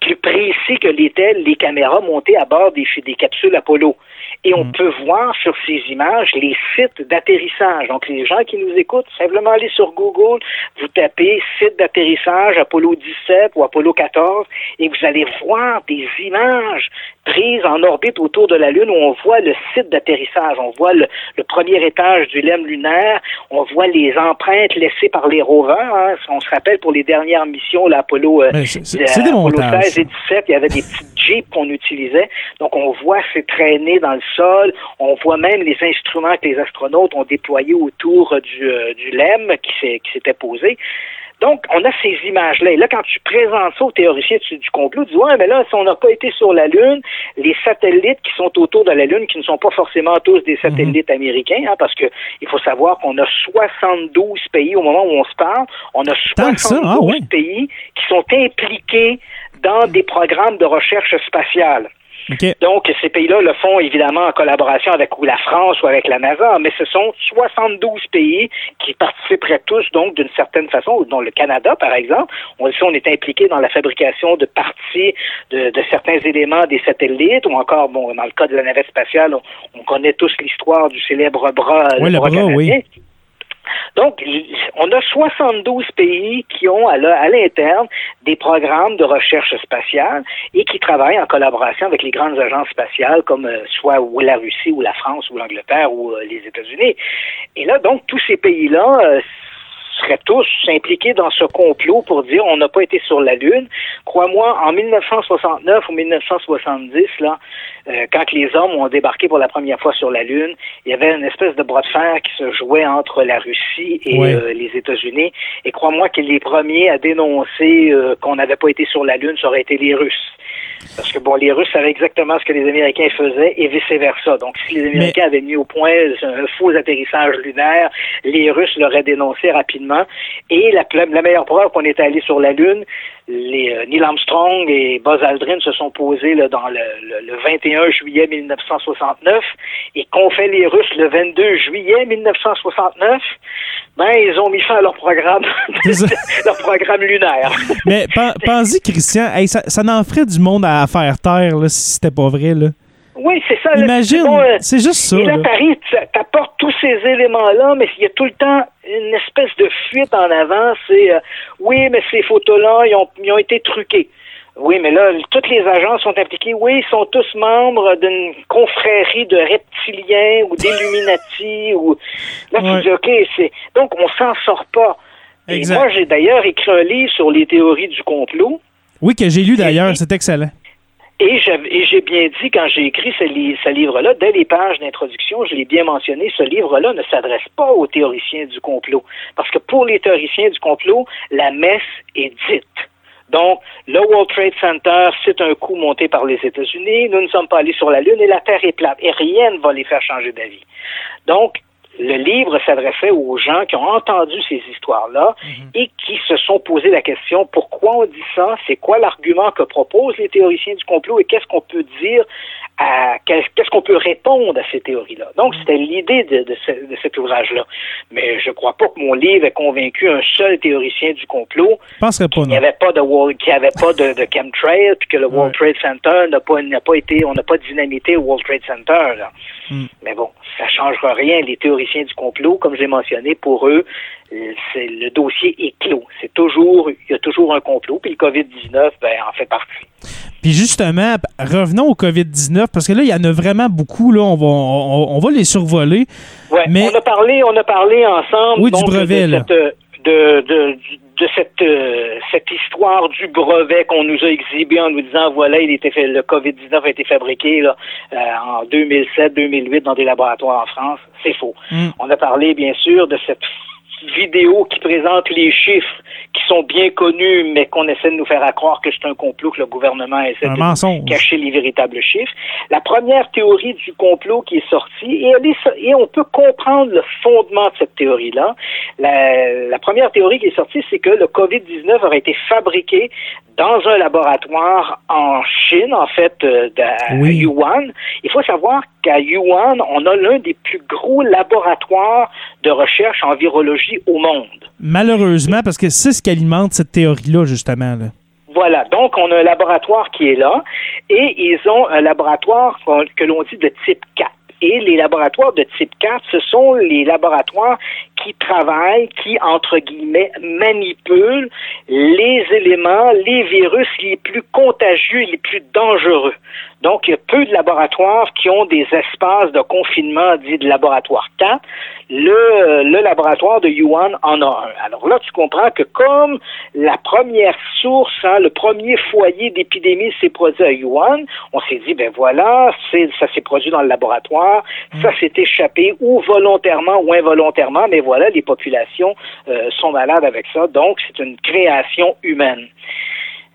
plus précis que l'étaient les caméras montées à bord des, des capsules Apollo. Et on mm. peut voir sur ces images les sites d'atterrissage. Donc, les gens qui nous écoutent, simplement aller sur Google, vous tapez site d'atterrissage Apollo 17 ou Apollo 14 et vous allez voir des images prises en orbite autour de la Lune où on voit le site d'atterrissage, on voit le, premier étage du lemme lunaire, on voit les empreintes laissées par les rovers. Hein. On se rappelle pour les dernières missions, l'Apollo euh, 16 et 17, il y avait des petites jeeps qu'on utilisait. Donc, on voit ces traînées dans le sol. On voit même les instruments que les astronautes ont déployés autour du, euh, du LEM qui s'était posé. Donc, on a ces images-là. Et là, quand tu présentes ça aux théoriciens du, complot, tu dis, ouais, mais là, si on n'a pas été sur la Lune, les satellites qui sont autour de la Lune, qui ne sont pas forcément tous des satellites mhm. américains, hein, parce que il faut savoir qu'on a 72 pays au moment où on se parle, on a 72 ah pays qui sont impliqués dans des programmes de recherche spatiale. Donc, ces pays-là le font évidemment en collaboration avec la France ou avec la NASA, mais ce sont 72 pays qui participeraient tous, donc, d'une certaine façon, dont le Canada, par exemple. On, on est impliqué dans la fabrication de parties de, certains éléments des satellites, ou encore, bon, dans le cas de la navette spatiale, on, connaît tous l'histoire du célèbre bras, le, bras, canadien. Donc, on a 72 pays qui ont à l'interne des programmes de recherche spatiale et qui travaillent en collaboration avec les grandes agences spatiales comme euh, soit la Russie ou la France ou l'Angleterre ou euh, les États-Unis. Et là, donc, tous ces pays-là euh, seraient tous impliqués dans ce complot pour dire on n'a pas été sur la Lune. Crois-moi, en 1969 ou 1970, là, euh, quand les hommes ont débarqué pour la première fois sur la Lune, il y avait une espèce de bras de fer qui se jouait entre la Russie et euh, les États-Unis. Et crois-moi que les premiers à dénoncer euh, qu'on n'avait pas été sur la Lune, ça aurait été les Russes. Parce que bon, les Russes savaient exactement ce que les Américains faisaient et vice-versa. Donc, si les Américains avaient mis au point un faux atterrissage lunaire, les Russes l'auraient dénoncé rapidement. Et la, la meilleure preuve qu'on était allé sur la Lune, les, euh, Neil Armstrong et Buzz Aldrin se sont posés là, dans le, le, 21 juillet 1969 et qu'ont fait les Russes le 22 juillet 1969, ben ils ont mis fin à leur programme, leur programme lunaire. Mais pensez, Christian, ça, ça en ferait du monde à faire taire là, si c'était pas vrai là. Oui, c'est ça. Imagine, euh, c'est juste ça. Et là, Paris, t'apportes tous ces éléments-là, mais il y a tout le temps une espèce de fuite en avant. C'est euh, oui, mais ces photos-là, ils ont, ils ont été truquées. Oui, mais là, toutes les agences sont impliquées. Oui, ils sont tous membres d'une confrérie de reptiliens ou d'illuminati ou là tu dis OK, c'est donc on s'en sort pas. Et moi, j'ai d'ailleurs écrit un livre sur les théories du complot. Oui, que j'ai lu d'ailleurs, c'est excellent. Et j'ai bien dit, quand j'ai écrit ce, livre-là, dès les pages d'introduction, je l'ai bien mentionné, ce livre-là ne s'adresse pas aux théoriciens du complot. Parce que pour les théoriciens du complot, la messe est dite. Donc, le World Trade Center, c'est un coup monté par les États-Unis. Nous ne sommes pas allés sur la Lune et la Terre est plate. Et rien ne va les faire changer d'avis. Donc, le livre s'adressait aux gens qui ont entendu ces histoires-là mhm. et qui se sont posé la question pourquoi on dit ça, c'est quoi l'argument que proposent les théoriciens du complot et qu'est-ce qu'on peut dire qu'est-ce qu'on peut répondre à ces théories-là. Donc, c'était l'idée de, cet ouvrage-là. Mais je ne crois pas que mon livre ait convaincu un seul théoricien du complot qu'il n'y avait pas de qu'il avait pas de, chemtrail, puis que le World Trade Center n'a pas, n'a pas été, on n'a pas dynamité au World Trade Center. Hmm. Mais bon, ça ne changera rien. Les théoriciens du complot, comme j'ai mentionné, pour eux, c'est le dossier est clos. C'est toujours, il y a toujours un complot. Puis le COVID-19, ben, en fait partie. Puis justement, revenons au COVID-19, parce que là, il y en a vraiment beaucoup, là, on va, on, va les survoler. Oui, mais... on a parlé, on a parlé ensemble du brevet, de, cette, de, de, de cette, euh, cette histoire du brevet qu'on nous a exhibé en nous disant, voilà, il était fait, le COVID-19 a été fabriqué là, euh, en 2007-2008 dans des laboratoires en France. C'est faux. Hmm. On a parlé, bien sûr, de cette vidéos qui présentent les chiffres qui sont bien connus, mais qu'on essaie de nous faire croire que c'est un complot, que le gouvernement essaie de cacher les véritables chiffres. La première théorie du complot qui est sortie, et, et on peut comprendre le fondement de cette théorie-là. La, la première théorie qui est sortie, c'est que le COVID-19 aurait été fabriqué dans un laboratoire en Chine, en fait, euh, à Yuan. Il faut savoir qu'à Yuan, on a l'un des plus gros laboratoires de recherche en virologie au monde. Malheureusement, parce que c'est ce qui alimente cette théorie-là, justement. Voilà, donc on a un laboratoire qui est là et ils ont un laboratoire que l'on dit de type 4. Et les laboratoires de type 4, ce sont les laboratoires qui travaillent, qui, entre guillemets, manipulent les éléments, les virus les plus contagieux, les plus dangereux. Donc, il y a peu de laboratoires qui ont des espaces de confinement dits de laboratoire 4. Le, le laboratoire de Yuan en a un. Alors là, tu comprends que comme la première source, hein, le premier foyer d'épidémie s'est produit à Yuan, on s'est dit, ben voilà, ça s'est produit dans le laboratoire, ça s'est échappé ou volontairement ou involontairement, mais voilà, les populations euh, sont malades avec ça. Donc, c'est une création humaine.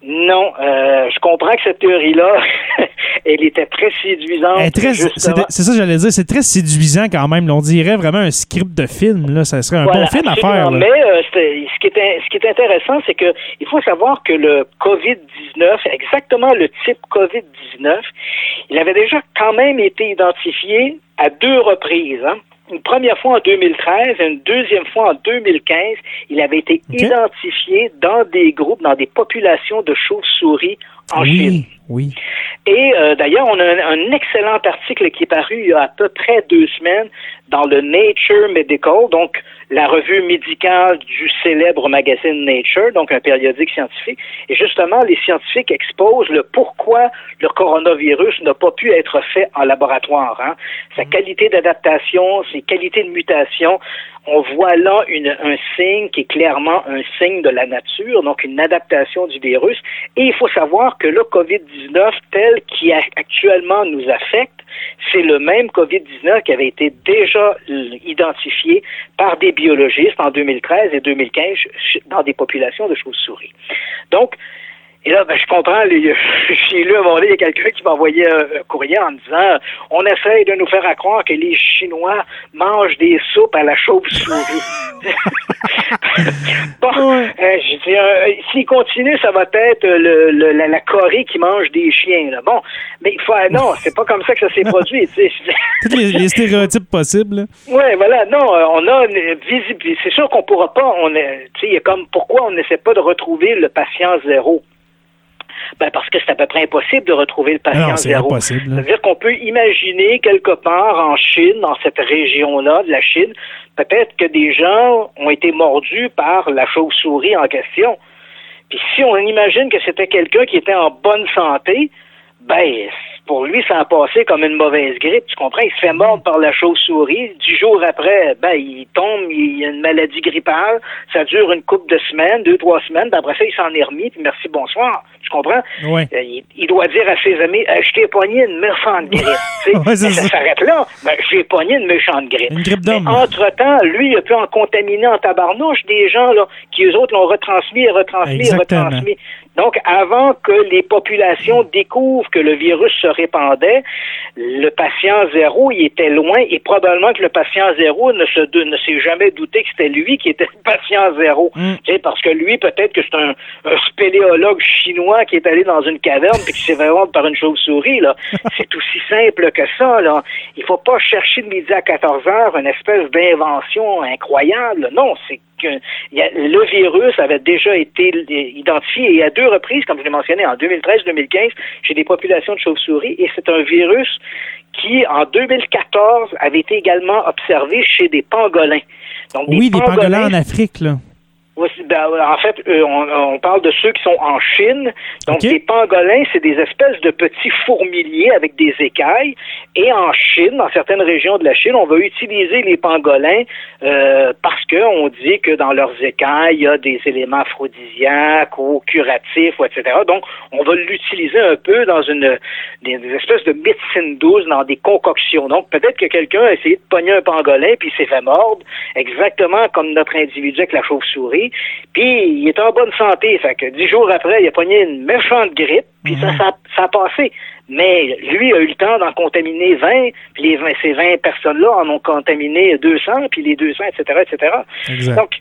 Non, euh, je comprends que cette théorie-là, elle était très séduisante. c'est ça que j'allais dire, c'est très séduisant quand même. On dirait vraiment un script de film. Là. Ça serait un bon film à faire. Mais euh, ce, qui est, ce qui est intéressant, c'est que il faut savoir que le COVID-19, exactement le type COVID-19, il avait déjà quand même été identifié à deux reprises. Hein une première fois en 2013 et une deuxième fois en 2015, il avait été identifié dans des groupes, dans des populations de chauves-souris en Chine. Oui. Et euh, d'ailleurs, on a un, excellent article qui est paru il y a à peu près deux semaines dans le Nature Medical, donc la revue médicale du célèbre magazine Nature, donc un périodique scientifique. Et justement, les scientifiques exposent le pourquoi le coronavirus n'a pas pu être fait en laboratoire. Hein. Sa mm. qualité d'adaptation, ses qualités de mutation on voit là une, un signe qui est clairement un signe de la nature, donc une adaptation du virus. Et il faut savoir que le COVID-19 tel qui actuellement nous affecte, c'est le même COVID-19 qui avait été déjà identifié par des biologistes en 2013 et 2015 dans des populations de chauves-souris. Donc, et là, ben, je comprends, j'ai lu à un moment donné, il y a quelqu'un qui m'a envoyé un, courrier en disant On essaye de nous faire croire que les Chinois mangent des soupes à la chauve-souris. bon, euh, je dis, euh, s'il continue, ça va être le, la, Corée qui mange des chiens. Là. Bon, mais il faut, non, c'est pas comme ça que ça s'est produit. Tous les, stéréotypes possibles. Oui, voilà, non, euh, on a visible. C'est sûr qu'on pourra pas, on est, comme pourquoi on n'essaie pas de retrouver le patient zéro? Ben parce que c'est à peu près impossible de retrouver le patient zéro. C'est-à-dire qu'on peut imaginer quelque part en Chine, dans cette région-là de la Chine, peut-être que des gens ont été mordus par la chauve-souris en question. Puis si on imagine que c'était quelqu'un qui était en bonne santé, ben pour lui, ça a passé comme une mauvaise grippe, tu comprends? Il se fait mordre par la chauve-souris. Dix jours après, ben, il tombe, il a une maladie grippale. Ça dure une couple de semaines, deux, trois semaines. Ben, après ça, il s'en est remis, puis merci, bonsoir. Tu comprends? Oui. Euh, il, doit dire à ses amis, je t'ai pogné une méchante grippe. ouais, ça, s'arrête là. Ben, j'ai pogné une méchante grippe. Une grippe d'homme. Entre-temps, lui, il a pu en contaminer en tabarnouche des gens, là, qui eux autres l'ont retransmis, retransmis, retransmis. Donc, avant que les populations découvrent que le virus se répandait, le patient zéro, il était loin et probablement que le patient zéro ne se ne s'est jamais douté que c'était lui qui était le patient zéro. Mm. parce que lui, peut-être que c'est un, spéléologue chinois qui est allé dans une caverne et qui s'est fait par une chauve-souris. Là. c'est aussi simple que ça. Là. Il faut pas chercher de midi à 14 heures une espèce d'invention incroyable. Non, c'est que le virus avait déjà été identifié et à deux reprises, comme je l'ai mentionné, en 2013-2015, chez des populations de chauves-souris, et c'est un virus qui, en 2014, avait été également observé chez des pangolins. Donc, oui, des pangolins en Afrique, là. Ben, en fait, euh, on, parle de ceux qui sont en Chine. Donc, les pangolins, c'est des espèces de petits fourmiliers avec des écailles. Et en Chine, dans certaines régions de la Chine, on va utiliser les pangolins euh, parce qu'on dit que dans leurs écailles, il y a des éléments aphrodisiaques ou curatifs, etc. Donc, on va l'utiliser un peu dans une des, espèces de médecine douce, dans des concoctions. Donc, peut-être que quelqu'un a essayé de pogner un pangolin puis il s'est fait mordre, exactement comme notre individu avec la chauve-souris puis il est en bonne santé. Fait que dix jours après, il a pogné une méchante grippe, puis ça, mhm. ça, a passé. Mais lui a eu le temps d'en contaminer 20, puis les 20, ces 20 personnes-là en ont contaminé 200, puis les 200, etc., etc. Donc,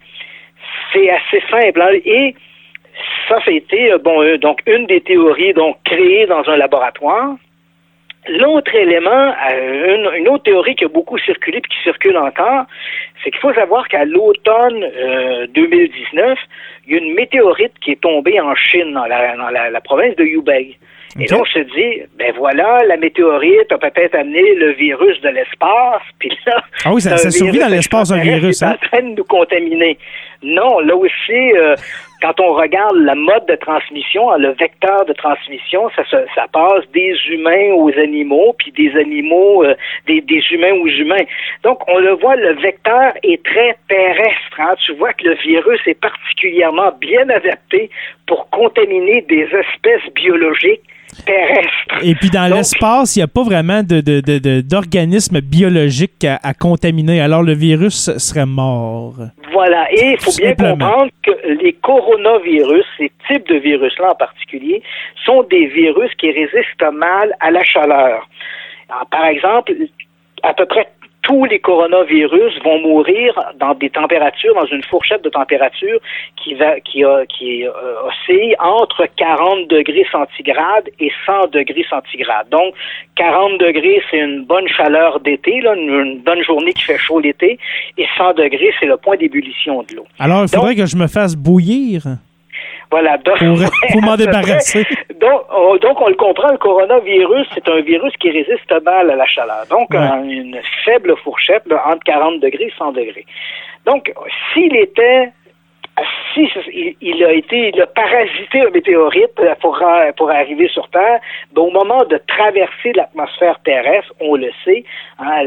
c'est assez simple. Hein. Et ça, ça été, euh, bon, euh, donc, une des théories donc créées dans un laboratoire. L'autre élément, euh, une, autre théorie qui a beaucoup circulé et qui circule encore, c'est qu'il faut savoir qu'à l'automne 2019, euh, il y a une météorite qui est tombée en Chine, dans la, province de Hubei. Et donc, on se dit, ben voilà, la météorite a peut-être amené le virus de l'espace, puis là... Ah oui, ça, ça survit dans l'espace, un virus, hein? en train de nous contaminer. Non, là aussi, euh, quand on regarde la mode de transmission, le vecteur de transmission, ça, ça passe des humains aux animaux, puis des animaux, euh, des, des, humains aux humains. Donc, on le voit, le vecteur est très terrestre. Hein. Tu vois que le virus est particulièrement bien adapté pour contaminer des espèces biologiques terrestre. Et puis dans l'espace, il n'y a pas vraiment d'organisme de, de, biologique à, contaminer. Alors le virus serait mort. Voilà. Et il faut bien comprendre que les coronavirus, ces types de virus-là en particulier, sont des virus qui résistent mal à la chaleur. par exemple, à peu près tous les coronavirus vont mourir dans des températures, dans une fourchette de température qui va, qui, a, qui euh, oscille entre 40 degrés centigrades et 100 degrés centigrades. Donc, 40 degrés, c'est une bonne chaleur d'été, là, une, bonne journée qui fait chaud l'été, et 100 degrés, c'est le point d'ébullition de l'eau. Alors, il faudrait que je me fasse bouillir. Voilà. Donc, m'en débarrasser. Donc, on, donc, on le comprend, le coronavirus, c'est un virus qui résiste mal à la chaleur. Donc, une faible fourchette entre 40 degrés et 100 degrés. Donc, s'il était si il, a été, il a parasité un météorite pour, pour arriver sur Terre, ben, au moment de traverser l'atmosphère terrestre, on le sait, hein,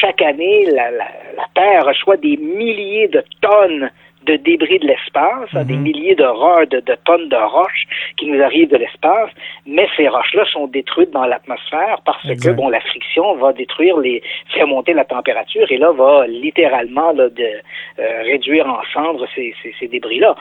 chaque année, la, la, Terre reçoit des milliers de tonnes de débris de l'espace, des mhm. milliers de, de, de, tonnes de roches qui nous arrivent de l'espace, mais ces roches-là sont détruites dans l'atmosphère parce que bon, la friction va détruire les, faire monter la température et là va littéralement là, de, euh, réduire en cendres ces, ces, ces débris-là.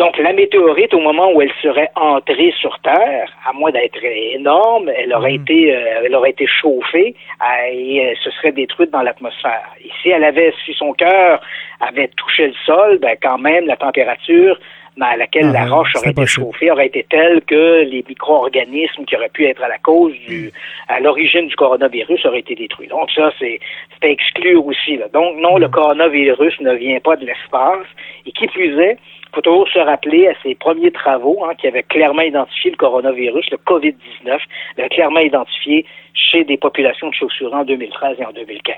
Donc, la météorite, au moment où elle serait entrée sur Terre, à moins d'être énorme, elle aurait mhm. été, euh, elle aurait été chauffée euh, et elle se serait détruite dans l'atmosphère. Et si elle avait, si son cœur avait touché le sol, ben quand même la température à laquelle la ah, roche aurait été chauffée aurait été telle que les micro-organismes qui auraient pu être à la cause du, à l'origine du coronavirus auraient été détruits. Donc ça, c'est, à exclure aussi. Là. Donc non, le mm. coronavirus ne vient pas de l'espace. Et qui plus est, faut toujours se rappeler à ses premiers travaux hein, qui avaient clairement identifié le coronavirus, le COVID-19, clairement identifié chez des populations de chaussures en 2013 et en 2015.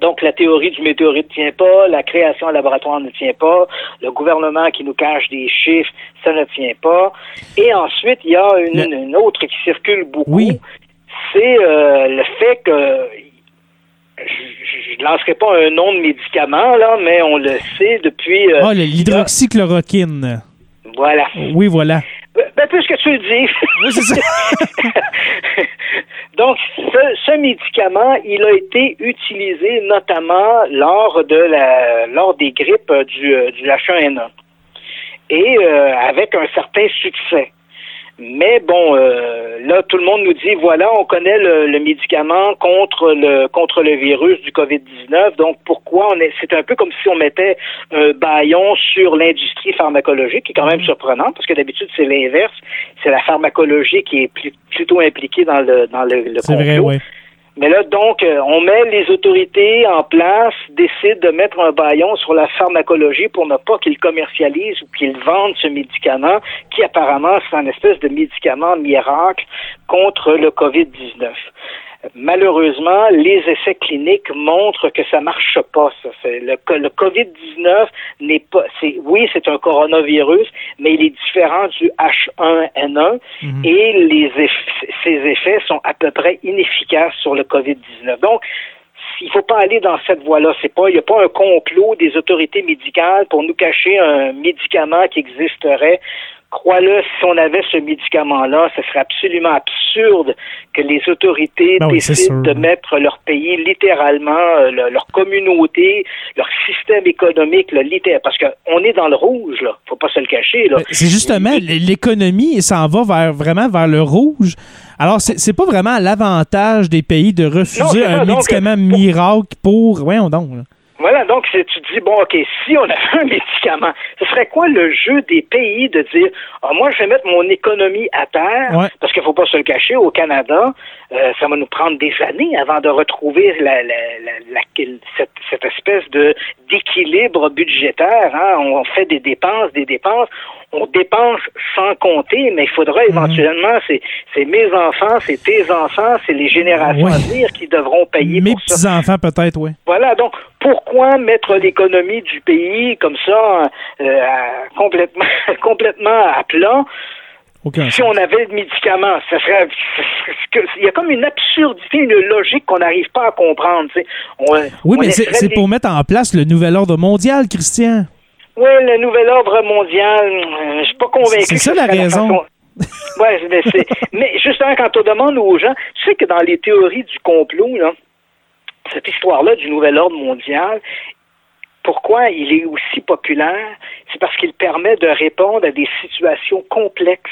Donc, la théorie du météorite ne tient pas, la création en laboratoire ne tient pas, le gouvernement qui nous cache des chiffres, ça ne tient pas. Et ensuite, il y a une, autre qui circule beaucoup. C'est euh, le fait que je ne lancerai pas un nom de médicament, là, mais on le sait depuis. Euh, ah, l'hydroxychloroquine. Voilà. Oui, voilà. Ben, puisque tu le dis. Oui, c'est ça. Donc, ce, médicament, il a été utilisé notamment lors de la lors des grippes du, euh, du H1N1 et euh, avec un certain succès. Mais bon, euh, là, tout le monde nous dit voilà, on connaît le, médicament contre le contre le virus du Covid-19. Donc pourquoi on est c'est un peu comme si on mettait un baillon sur l'industrie pharmacologique, qui est quand même mhm. surprenant, parce que d'habitude c'est l'inverse. C'est la pharmacologie qui est plutôt impliquée dans le dans le, le. Vrai, ouais. Mais là, donc, euh, on met les autorités en place, décident de mettre un baillon sur la pharmacologie pour ne pas qu'ils commercialisent ou qu'ils vendent ce médicament, qui apparemment c'est un espèce de médicament miracle contre le COVID-19. Malheureusement, les essais cliniques montrent que ça marche pas. Ça. Le, le COVID-19 n'est pas. C'est, oui, c'est un coronavirus, mais il est différent du H1N1 mhm. et les ces effets sont à peu près inefficaces sur le COVID-19. Donc, il ne faut pas aller dans cette voie-là. C'est pas, il n'y a pas un complot des autorités médicales pour nous cacher un médicament qui existerait crois-le, si on avait ce médicament-là, ce serait absolument absurde que les autorités ben décident de mettre leur pays littéralement, euh, leur communauté, leur système économique, là, littéralement, parce qu'on est dans le rouge, là. Faut pas se le cacher, là. Ben, c'est justement, l'économie s'en va vers, vraiment vers le rouge. Alors, c'est pas vraiment l'avantage des pays de refuser un médicament miracle pour. Voyons donc. Voilà, donc tu dis, bon, OK, si on avait un médicament, ce serait quoi le jeu des pays de dire, ah, moi, je vais mettre mon économie à terre, parce qu'il ne faut pas se le cacher, au Canada, euh, ça va nous prendre des années avant de retrouver la, la, la, cette, cette, espèce de d'équilibre budgétaire. Hein? On fait des dépenses, des dépenses, on dépense sans compter, mais il faudra mhm. éventuellement, c'est mes enfants, c'est tes enfants, c'est les générations à venir qui devront payer Mes petits-enfants peut-être, oui. Voilà, donc pourquoi mettre l'économie du pays comme ça euh, complètement, complètement à plat? Si on avait le médicament, ça serait, il y a comme une absurdité, une logique qu'on n'arrive pas à comprendre. oui, mais c'est pour mettre en place le nouvel ordre mondial, Christian. Oui, le nouvel ordre mondial, euh, je suis pas convaincu. C'est ça la raison. ouais, mais, mais justement, quand on demande aux gens, tu sais que dans les théories du complot, là, cette histoire-là du nouvel ordre mondial, pourquoi il est aussi populaire? C'est parce qu'il permet de répondre à des situations complexes.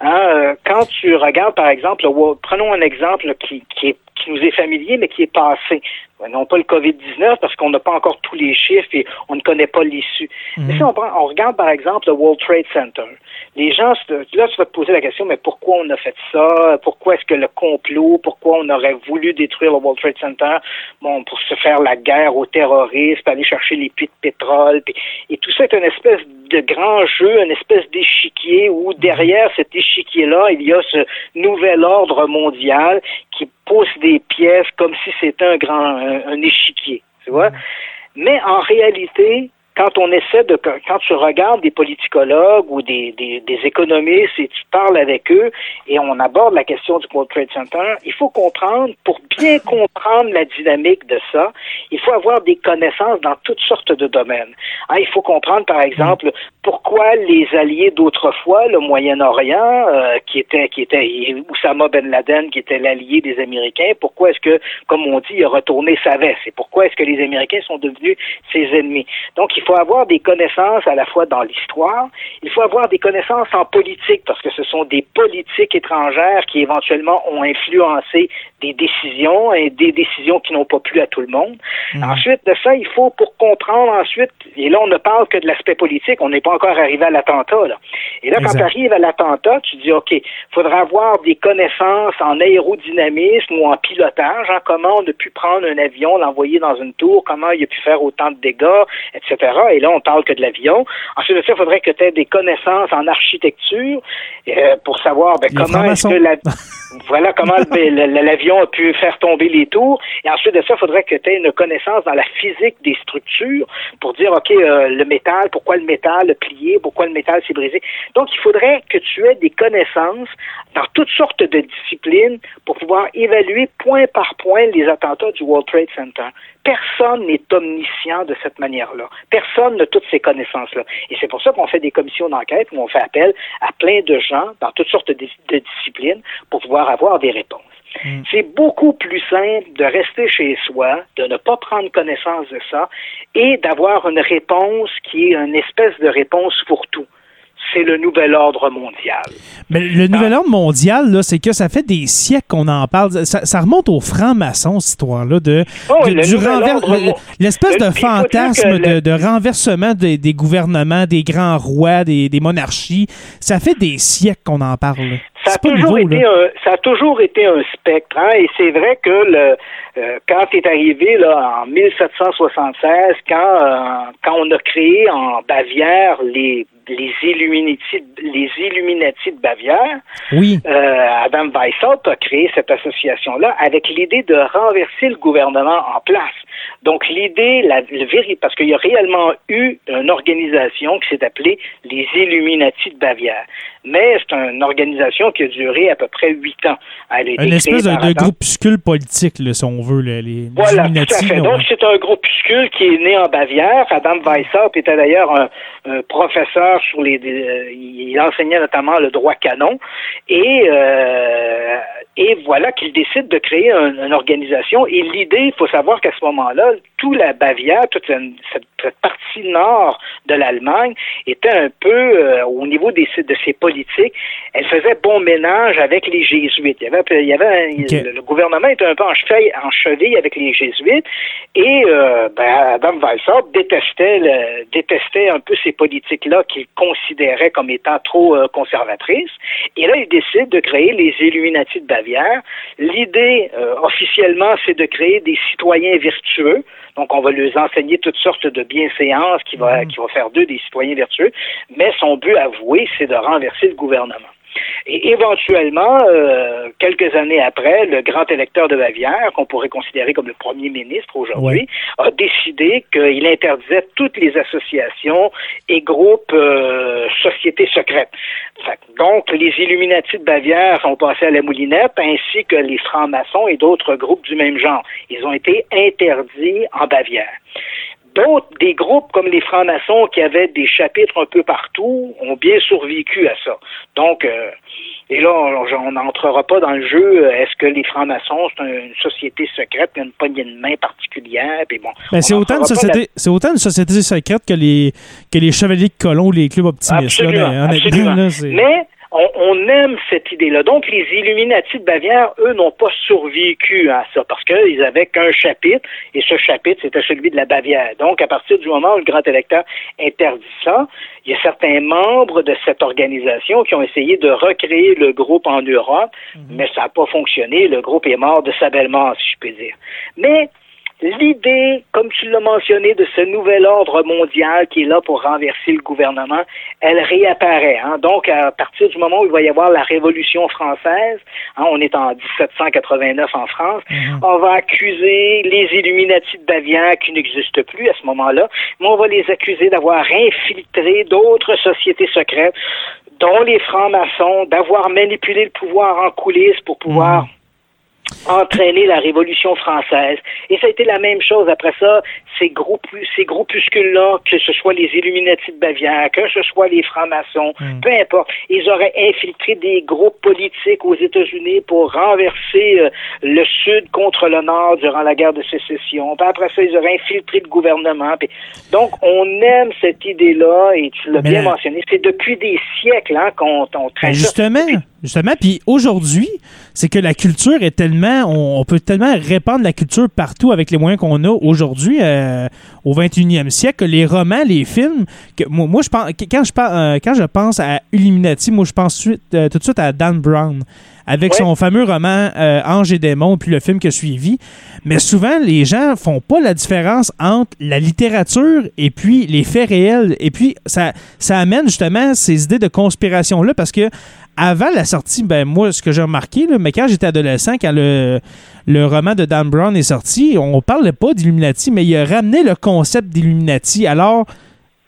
Hein, euh, quand tu regardes, par exemple, prenons un exemple qui, qui, est, qui nous est familier, mais qui est passé. Non pas le COVID-19 parce qu'on n'a pas encore tous les chiffres et on ne connaît pas l'issue. Mais mhm. si on, on regarde par exemple le World Trade Center, les gens, là, tu vas te poser la question, mais pourquoi on a fait ça? Pourquoi est-ce que le complot? Pourquoi on aurait voulu détruire le World Trade Center? Bon, pour se faire la guerre aux terroristes, aller chercher les puits de pétrole. et tout ça est une espèce de grand jeu, une espèce d'échiquier où derrière cet échiquier-là, il y a ce nouvel ordre mondial qui pousse des pièces comme si c'était un grand un, échiquier. Tu vois? Mais en réalité, quand on essaie de, quand tu regardes des politicologues ou des, des, des, économistes et tu parles avec eux et on aborde la question du World Trade Center, il faut comprendre, pour bien comprendre la dynamique de ça, il faut avoir des connaissances dans toutes sortes de domaines. Hein, il faut comprendre, par exemple, pourquoi les alliés d'autrefois, le Moyen-Orient, euh, qui était, qui était Oussama Ben Laden, qui était l'allié des Américains, pourquoi est-ce que, comme on dit, il a retourné sa veste et pourquoi est-ce que les Américains sont devenus ses ennemis? Donc, faut avoir des connaissances à la fois dans l'histoire, il faut avoir des connaissances en politique, parce que ce sont des politiques étrangères qui éventuellement ont influencé des décisions et des décisions qui n'ont pas plu à tout le monde. Mhm. Ensuite de ça, il faut pour comprendre ensuite, et là on ne parle que de l'aspect politique, on n'est pas encore arrivé à l'attentat. Là. Et là, quand tu arrives à l'attentat, tu dis OK, il faudra avoir des connaissances en aérodynamisme ou en pilotage, hein, comment on a pu prendre un avion, l'envoyer dans une tour, comment il a pu faire autant de dégâts, etc. Et là, on parle que de l'avion. Ensuite de ça, il faudrait que tu aies des connaissances en architecture euh, pour savoir ben, comment est-ce que la... voilà comment l'avion a pu faire tomber les tours. Et ensuite de ça, il faudrait que tu aies une connaissance dans la physique des structures pour dire, OK, euh, le métal, pourquoi le métal a plié, pourquoi le métal s'est brisé. Donc, il faudrait que tu aies des connaissances dans toutes sortes de disciplines pour pouvoir évaluer point par point les attentats du World Trade Center. Personne n'est omniscient de cette manière-là. Personne n'a toutes ces connaissances-là. Et c'est pour ça qu'on fait des commissions d'enquête où on fait appel à plein de gens dans toutes sortes de, disciplines pour pouvoir avoir des réponses. Mm. C'est beaucoup plus simple de rester chez soi, de ne pas prendre connaissance de ça et d'avoir une réponse qui est une espèce de réponse pour tout c'est le nouvel ordre mondial. Mais le nouvel ordre mondial, c'est que ça fait des siècles qu'on en parle. Ça, remonte aux francs-maçons, cette histoire-là, de, oh, du renversement. L'espèce de fantasme de, renversement des, gouvernements, des grands rois, des, monarchies. Ça fait des siècles qu'on en parle. Ça a, toujours été un, ça a toujours été un spectre. Hein, et c'est vrai que le, euh, quand est arrivé là, en 1776, quand, euh, quand on a créé en Bavière les les Illuminati, les Illuminati de Bavière, oui. euh, Adam Weishaupt a créé cette association-là avec l'idée de renverser le gouvernement en place. Donc l'idée, la, le parce qu'il y a réellement eu une organisation qui s'est appelée les Illuminati de Bavière. Mais c'est une organisation qui a duré à peu près huit ans. Elle une espèce de, de groupuscule politique, là, si on veut, les, les voilà, Tout à fait. Donc c'est un groupuscule qui est né en Bavière. Adam Weishaupt était d'ailleurs un, un, professeur sur les... Euh, il enseignait notamment le droit canon. Et, euh, et voilà qu'il décide de créer une organisation. Et l'idée, il faut savoir qu'à ce moment-là, tout la Bavière, toute cette, partie nord de l'Allemagne était un peu, euh, au niveau des, de ses politiques, elle faisait bon ménage avec les jésuites. Il y avait, il y avait le, gouvernement était un peu en cheville, en cheville avec les jésuites et euh, ben, Adam Weishaupt détestait, le, détestait un peu ces politiques-là qu'il considérait comme étant trop euh, conservatrices. Et là, il décide de créer les Illuminati de Bavière. L'idée, euh, officiellement, c'est de créer des citoyens vertueux. Donc, on va leur enseigner toutes sortes de bienséances qui va, mmh. qui va faire d'eux des citoyens vertueux. Mais son but avoué, c'est de renverser le gouvernement. Et éventuellement, euh, quelques années après, le grand électeur de Bavière, qu'on pourrait considérer comme le premier ministre aujourd'hui, a décidé qu'il interdisait toutes les associations et groupes euh, sociétés secrètes. donc, les Illuminati de Bavière sont passés à la moulinette, ainsi que les francs-maçons et d'autres groupes du même genre. Ils ont été interdits en Bavière. D'autres, des groupes comme les francs-maçons qui avaient des chapitres un peu partout, ont bien survécu à ça. Donc, euh, et là, on n'entrera pas dans le jeu. Est-ce que les francs-maçons, c'est une société secrète, qui a une poignée de main particulière? Puis bon, c'est autant, c'est autant une société secrète que les, que les chevaliers de colons ou les clubs optimistes. Absolument, mais on, aime cette idée-là. Donc, les Illuminati de Bavière, eux, n'ont pas survécu à ça parce qu'ils avaient qu'un chapitre et ce chapitre, c'était celui de la Bavière. Donc, à partir du moment où le grand électeur interdit ça, il y a certains membres de cette organisation qui ont essayé de recréer le groupe en Europe, mhm. mais ça n'a pas fonctionné. Le groupe est mort de sa belle mort, si je peux dire. Mais L'idée, comme tu l'as mentionné, de ce nouvel ordre mondial qui est là pour renverser le gouvernement, elle réapparaît. Hein. Donc, à partir du moment où il va y avoir la Révolution française, hein, on est en 1789 en France, mhm. on va accuser les Illuminati de Bavière qui n'existent plus à ce moment-là, mais on va les accuser d'avoir infiltré d'autres sociétés secrètes dont les francs-maçons, d'avoir manipulé le pouvoir en coulisses pour pouvoir mhm entraîner la Révolution française. Et ça a été la même chose après ça, ces, ces groupuscules-là, que ce soit les Illuminati de Bavière, que ce soit les francs-maçons, hmm. peu importe, ils auraient infiltré des groupes politiques aux États-Unis pour renverser euh, le Sud contre le Nord durant la guerre de sécession. Puis après ça, ils auraient infiltré le gouvernement. donc, on aime cette idée-là, et tu l'as bien mentionné, c'est depuis des siècles hein, qu'on traite ben, Justement, justement, puis aujourd'hui, c'est que la culture est tellement, on, peut tellement répandre la culture partout avec les moyens qu'on a aujourd'hui euh, au 21e siècle. Les romans, les films, que, moi, je pense, quand je, euh, quand je pense à Illuminati, moi je pense euh, tout de suite à Dan Brown avec son fameux roman Ange et démons, puis le film qui a suivi. Mais souvent, les gens font pas la différence entre la littérature et puis les faits réels. Et puis, ça, ça amène justement ces idées de conspiration-là parce que avant la sortie, ben moi, ce que j'ai remarqué, mais quand j'étais adolescent, quand le, le roman de Dan Brown est sorti, on parlait pas d'Illuminati, mais il a ramené le concept d'Illuminati. Alors,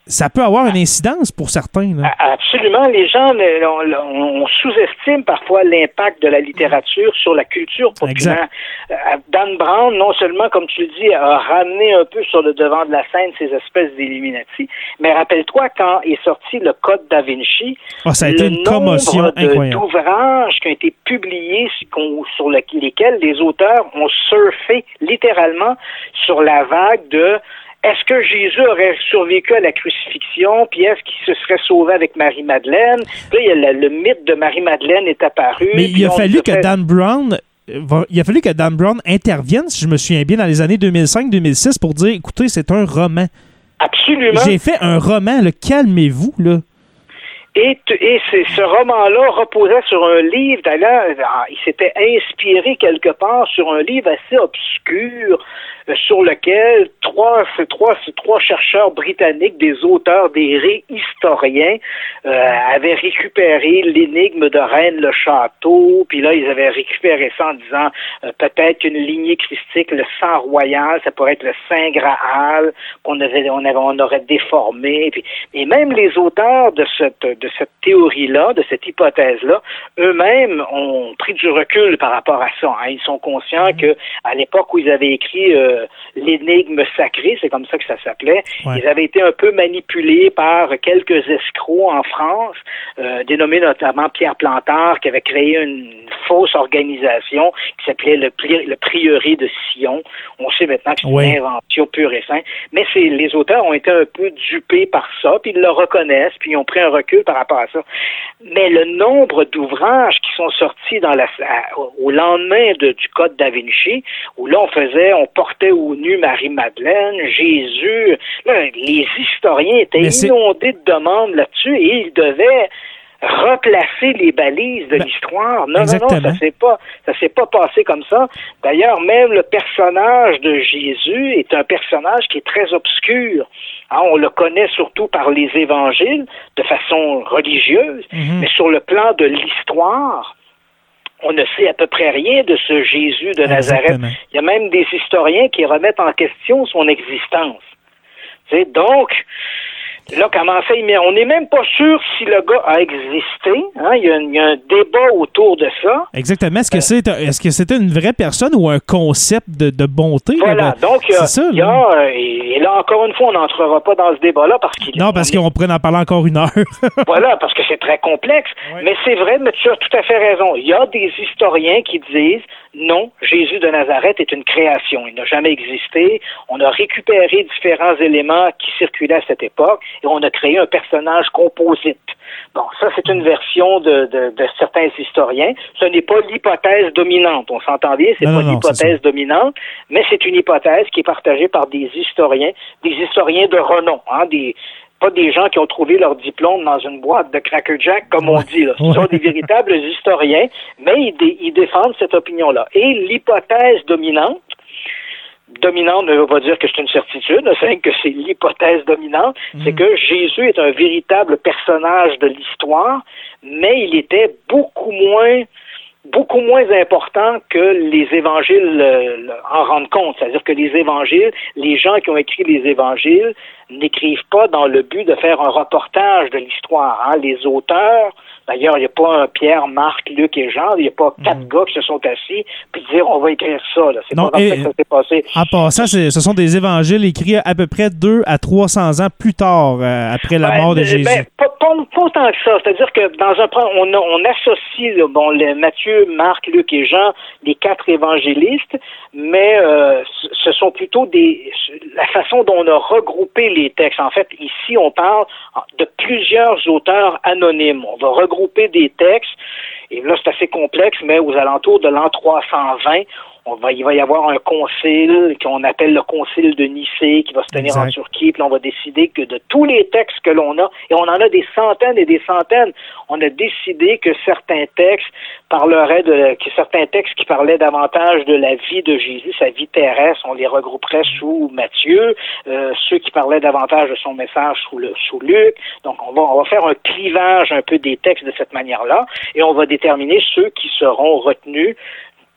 ça peut avoir une incidence pour certains. Absolument. Les gens, on, sous-estime parfois l'impact de la littérature sur la culture populaire. Euh, Dan Brown, non seulement, comme tu le dis, a ramené un peu sur le devant de la scène ces espèces d'Illuminati, mais rappelle-toi quand est sorti le Code da Vinci, oh, ça a été une commotion d'ouvrages qui ont été publiés sur lesquels les auteurs ont surfé littéralement sur la vague de est-ce que Jésus aurait survécu à la crucifixion, puis est-ce qu'il se serait sauvé avec Marie-Madeleine? Là, il le, mythe de Marie-Madeleine est apparu. Mais il a fallu que Dan Brown il a fallu que Dan Brown intervienne, si je me souviens bien, dans les années 2005-2006 pour dire écoutez, c'est un roman. Absolument. J'ai fait un roman, calmez-vous, là. Et, et ce roman-là reposait sur un livre, d'ailleurs, il s'était inspiré quelque part sur un livre assez obscur euh, sur lequel trois, trois, trois chercheurs britanniques, des auteurs, des réhistoriens, euh, avaient récupéré l'énigme de Rennes le château, puis là, ils avaient récupéré ça en disant euh, peut-être qu'une lignée christique, le sang royal, ça pourrait être le Saint Graal qu'on avait, on avait, on aurait déformé. Puis, et même les auteurs de cette, de cette théorie-là, de cette hypothèse-là, eux-mêmes ont pris du recul par rapport à ça. Hein. Ils sont conscients mmh. que à l'époque où ils avaient écrit euh, l'énigme sacrée, c'est comme ça que ça s'appelait, ils avaient été un peu manipulés par quelques escrocs en France, euh, dénommés notamment Pierre Plantard, qui avait créé une fausse organisation qui s'appelait le, le prieuré de Sion. On sait maintenant que c'est une invention pure et simple. Mais les auteurs ont été un peu dupés par ça, puis ils le reconnaissent, puis ils ont pris un recul par rapport à ça. Mais le nombre d'ouvrages qui sont sortis dans la, au lendemain du Code da Vinci, où là on faisait, on portait au Marie-Madeleine, Jésus, les historiens étaient inondés de demandes là-dessus et ils devaient replacer les balises de ben, l'histoire. Non, non, non, ça s'est pas, ça s'est pas passé comme ça. D'ailleurs, même le personnage de Jésus est un personnage qui est très obscur. Hein, on le connaît surtout par les évangiles de façon religieuse, mhm. mais sur le plan de l'histoire, on ne sait à peu près rien de ce Jésus de Nazareth. Il y a même des historiens qui remettent en question son existence. donc, Là, comment ça, mais on n'est même pas sûr si le gars a existé. Hein? Il, y a un, débat autour de ça. Exactement. Est-ce que c'est est-ce que c'était une vraie personne ou un concept de, bonté? Voilà. Donc, il y a, ça, euh, et, là, encore une fois, on n'entrera pas dans ce débat-là parce qu'il Non, parce qu'on pourrait en parler encore une heure. voilà, parce que c'est très complexe. Mais c'est vrai, mais tu as tout à fait raison. Il y a des historiens qui disent non, Jésus de Nazareth est une création. Il n'a jamais existé. On a récupéré différents éléments qui circulaient à cette époque et on a créé un personnage composite. Bon, ça, c'est une version de, certains historiens. Ce n'est pas l'hypothèse dominante. On s'entend bien, c'est pas l'hypothèse dominante, mais c'est une hypothèse qui est partagée par des historiens, des historiens de renom, hein, des, pas des gens qui ont trouvé leur diplôme dans une boîte de Cracker Jack, comme on dit. Là. Ce sont des véritables historiens, mais ils, défendent cette opinion-là. Et l'hypothèse dominante, dominante ne veut pas dire que c'est une certitude, c'est que c'est l'hypothèse dominante, mhm. c'est que Jésus est un véritable personnage de l'histoire, mais il était beaucoup moins beaucoup moins important que les évangiles en rendent compte. C'est-à-dire que les évangiles, les gens qui ont écrit les évangiles n'écrivent pas dans le but de faire un reportage de l'histoire. Hein. Les auteurs D'ailleurs, il n'y a pas un Pierre, Marc, Luc et Jean. Il n'y a pas quatre mm. gars qui se sont assis puis dire on va écrire ça. C'est pas comme ça que ça s'est passé. En passant, ce sont des évangiles écrits à peu près deux à 300 ans plus tard, euh, après la ben, mort de Jésus. Ben, pas, tant que ça. C'est-à-dire que dans un on, on associe bon, les Matthieu, Marc, Luc et Jean, les quatre évangélistes, mais euh, ce sont plutôt des la façon dont on a regroupé les textes. En fait, ici, on parle de plusieurs auteurs anonymes. On va regrouper des textes. Et là, c'est assez complexe, mais aux alentours de l'an 320, on va, il va y avoir un concile qu'on appelle le concile de Nicée qui va se tenir en Turquie. Puis on va décider que de tous les textes que l'on a, et on en a des centaines et des centaines, on a décidé que certains textes parleraient de, que certains textes qui parlaient davantage de la vie de Jésus, sa vie terrestre, on les regrouperait sous Matthieu. Euh, ceux qui parlaient davantage de son message sous, le, sous Luc. Donc on va, on va faire un clivage un peu des textes de cette manière-là, et on va déterminer ceux qui seront retenus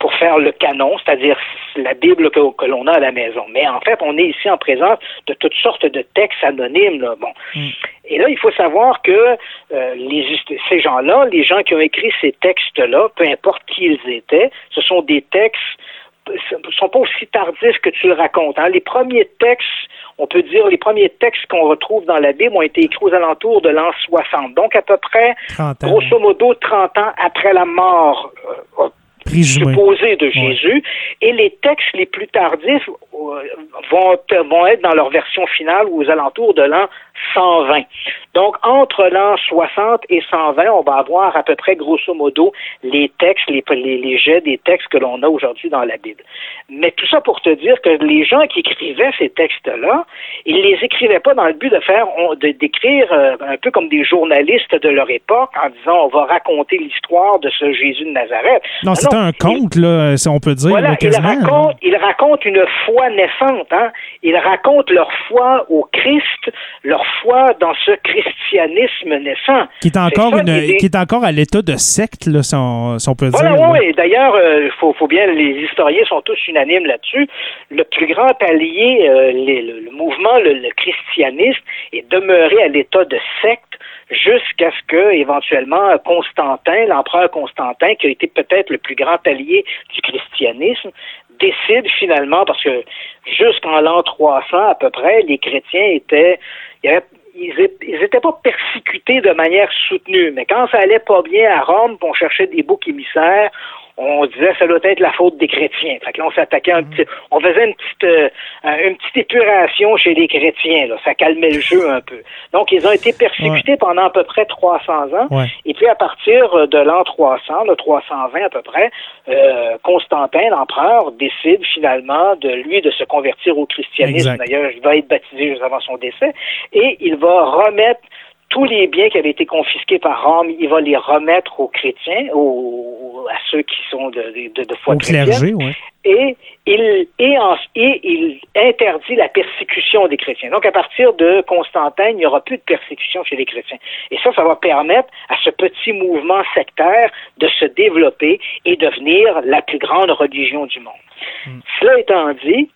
pour faire le canon, c'est-à-dire la Bible que, l'on a à la maison. Mais en fait, on est ici en présence de toutes sortes de textes anonymes. Bon. Mm. Et là, il faut savoir que euh, les, ces gens-là, les gens qui ont écrit ces textes-là, peu importe qui ils étaient, ce sont des textes ne sont pas aussi tardifs que tu le racontes. Hein. Les premiers textes, on peut dire, les premiers textes qu'on retrouve dans la Bible ont été écrits aux alentours de l'an 60. Donc, à peu près, grosso modo, 30 ans après la mort euh, supposé de Jésus, et les textes les plus tardifs euh, vont, vont être dans leur version finale aux alentours de l'an 120. Donc, entre l'an 60 et 120, on va avoir à peu près, grosso modo, les textes, les, les, jets des textes que l'on a aujourd'hui dans la Bible. Mais tout ça pour te dire que les gens qui écrivaient ces textes-là, ils les écrivaient pas dans le but de faire, de d'écrire euh, un peu comme des journalistes de leur époque en disant on va raconter l'histoire de ce Jésus de Nazareth. Non, c'était un conte, là, si on peut dire. Voilà, ils racontent, ils racontent une foi naissante. Hein? Ils racontent leur foi au Christ, leur foi dans ce christianisme naissant. Qui est encore, une, qui est encore à l'état de secte, là, si, on, peut dire. Oui. D'ailleurs, il euh, faut, faut, bien, les historiens sont tous unanimes là-dessus. Le plus grand allié, euh, le, mouvement, le, le christianisme, est demeuré à l'état de secte jusqu'à ce que, éventuellement, Constantin, l'empereur Constantin, qui a été peut-être le plus grand allié du christianisme, décide finalement, parce que jusqu'en l'an 300 à peu près, les chrétiens étaient, ils n'étaient pas persécutés de manière soutenue, mais quand ça allait pas bien à Rome, on cherchait des boucs émissaires, on disait ça doit être la faute des chrétiens. Fait que là, on s'attaquait un petit, on faisait une petite, euh, une petite épuration chez les chrétiens. Là. Ça calmait le jeu un peu. Donc, ils ont été persécutés pendant à peu près 300 ans. Et puis, à partir de l'an 300, le 320 à peu près, euh, Constantin, l'empereur, décide finalement de lui de se convertir au christianisme. D'ailleurs, il va être baptisé juste avant son décès. Et il va remettre tous les biens qui avaient été confisqués par Rome, il va les remettre aux chrétiens, aux, à ceux qui sont de, de, de foi chrétienne. Et il, et, et il interdit la persécution des chrétiens. Donc, à partir de Constantin, il n'y aura plus de persécution chez les chrétiens. Et ça, ça va permettre à ce petit mouvement sectaire de se développer et devenir la plus grande religion du monde. Hmm. Cela étant dit,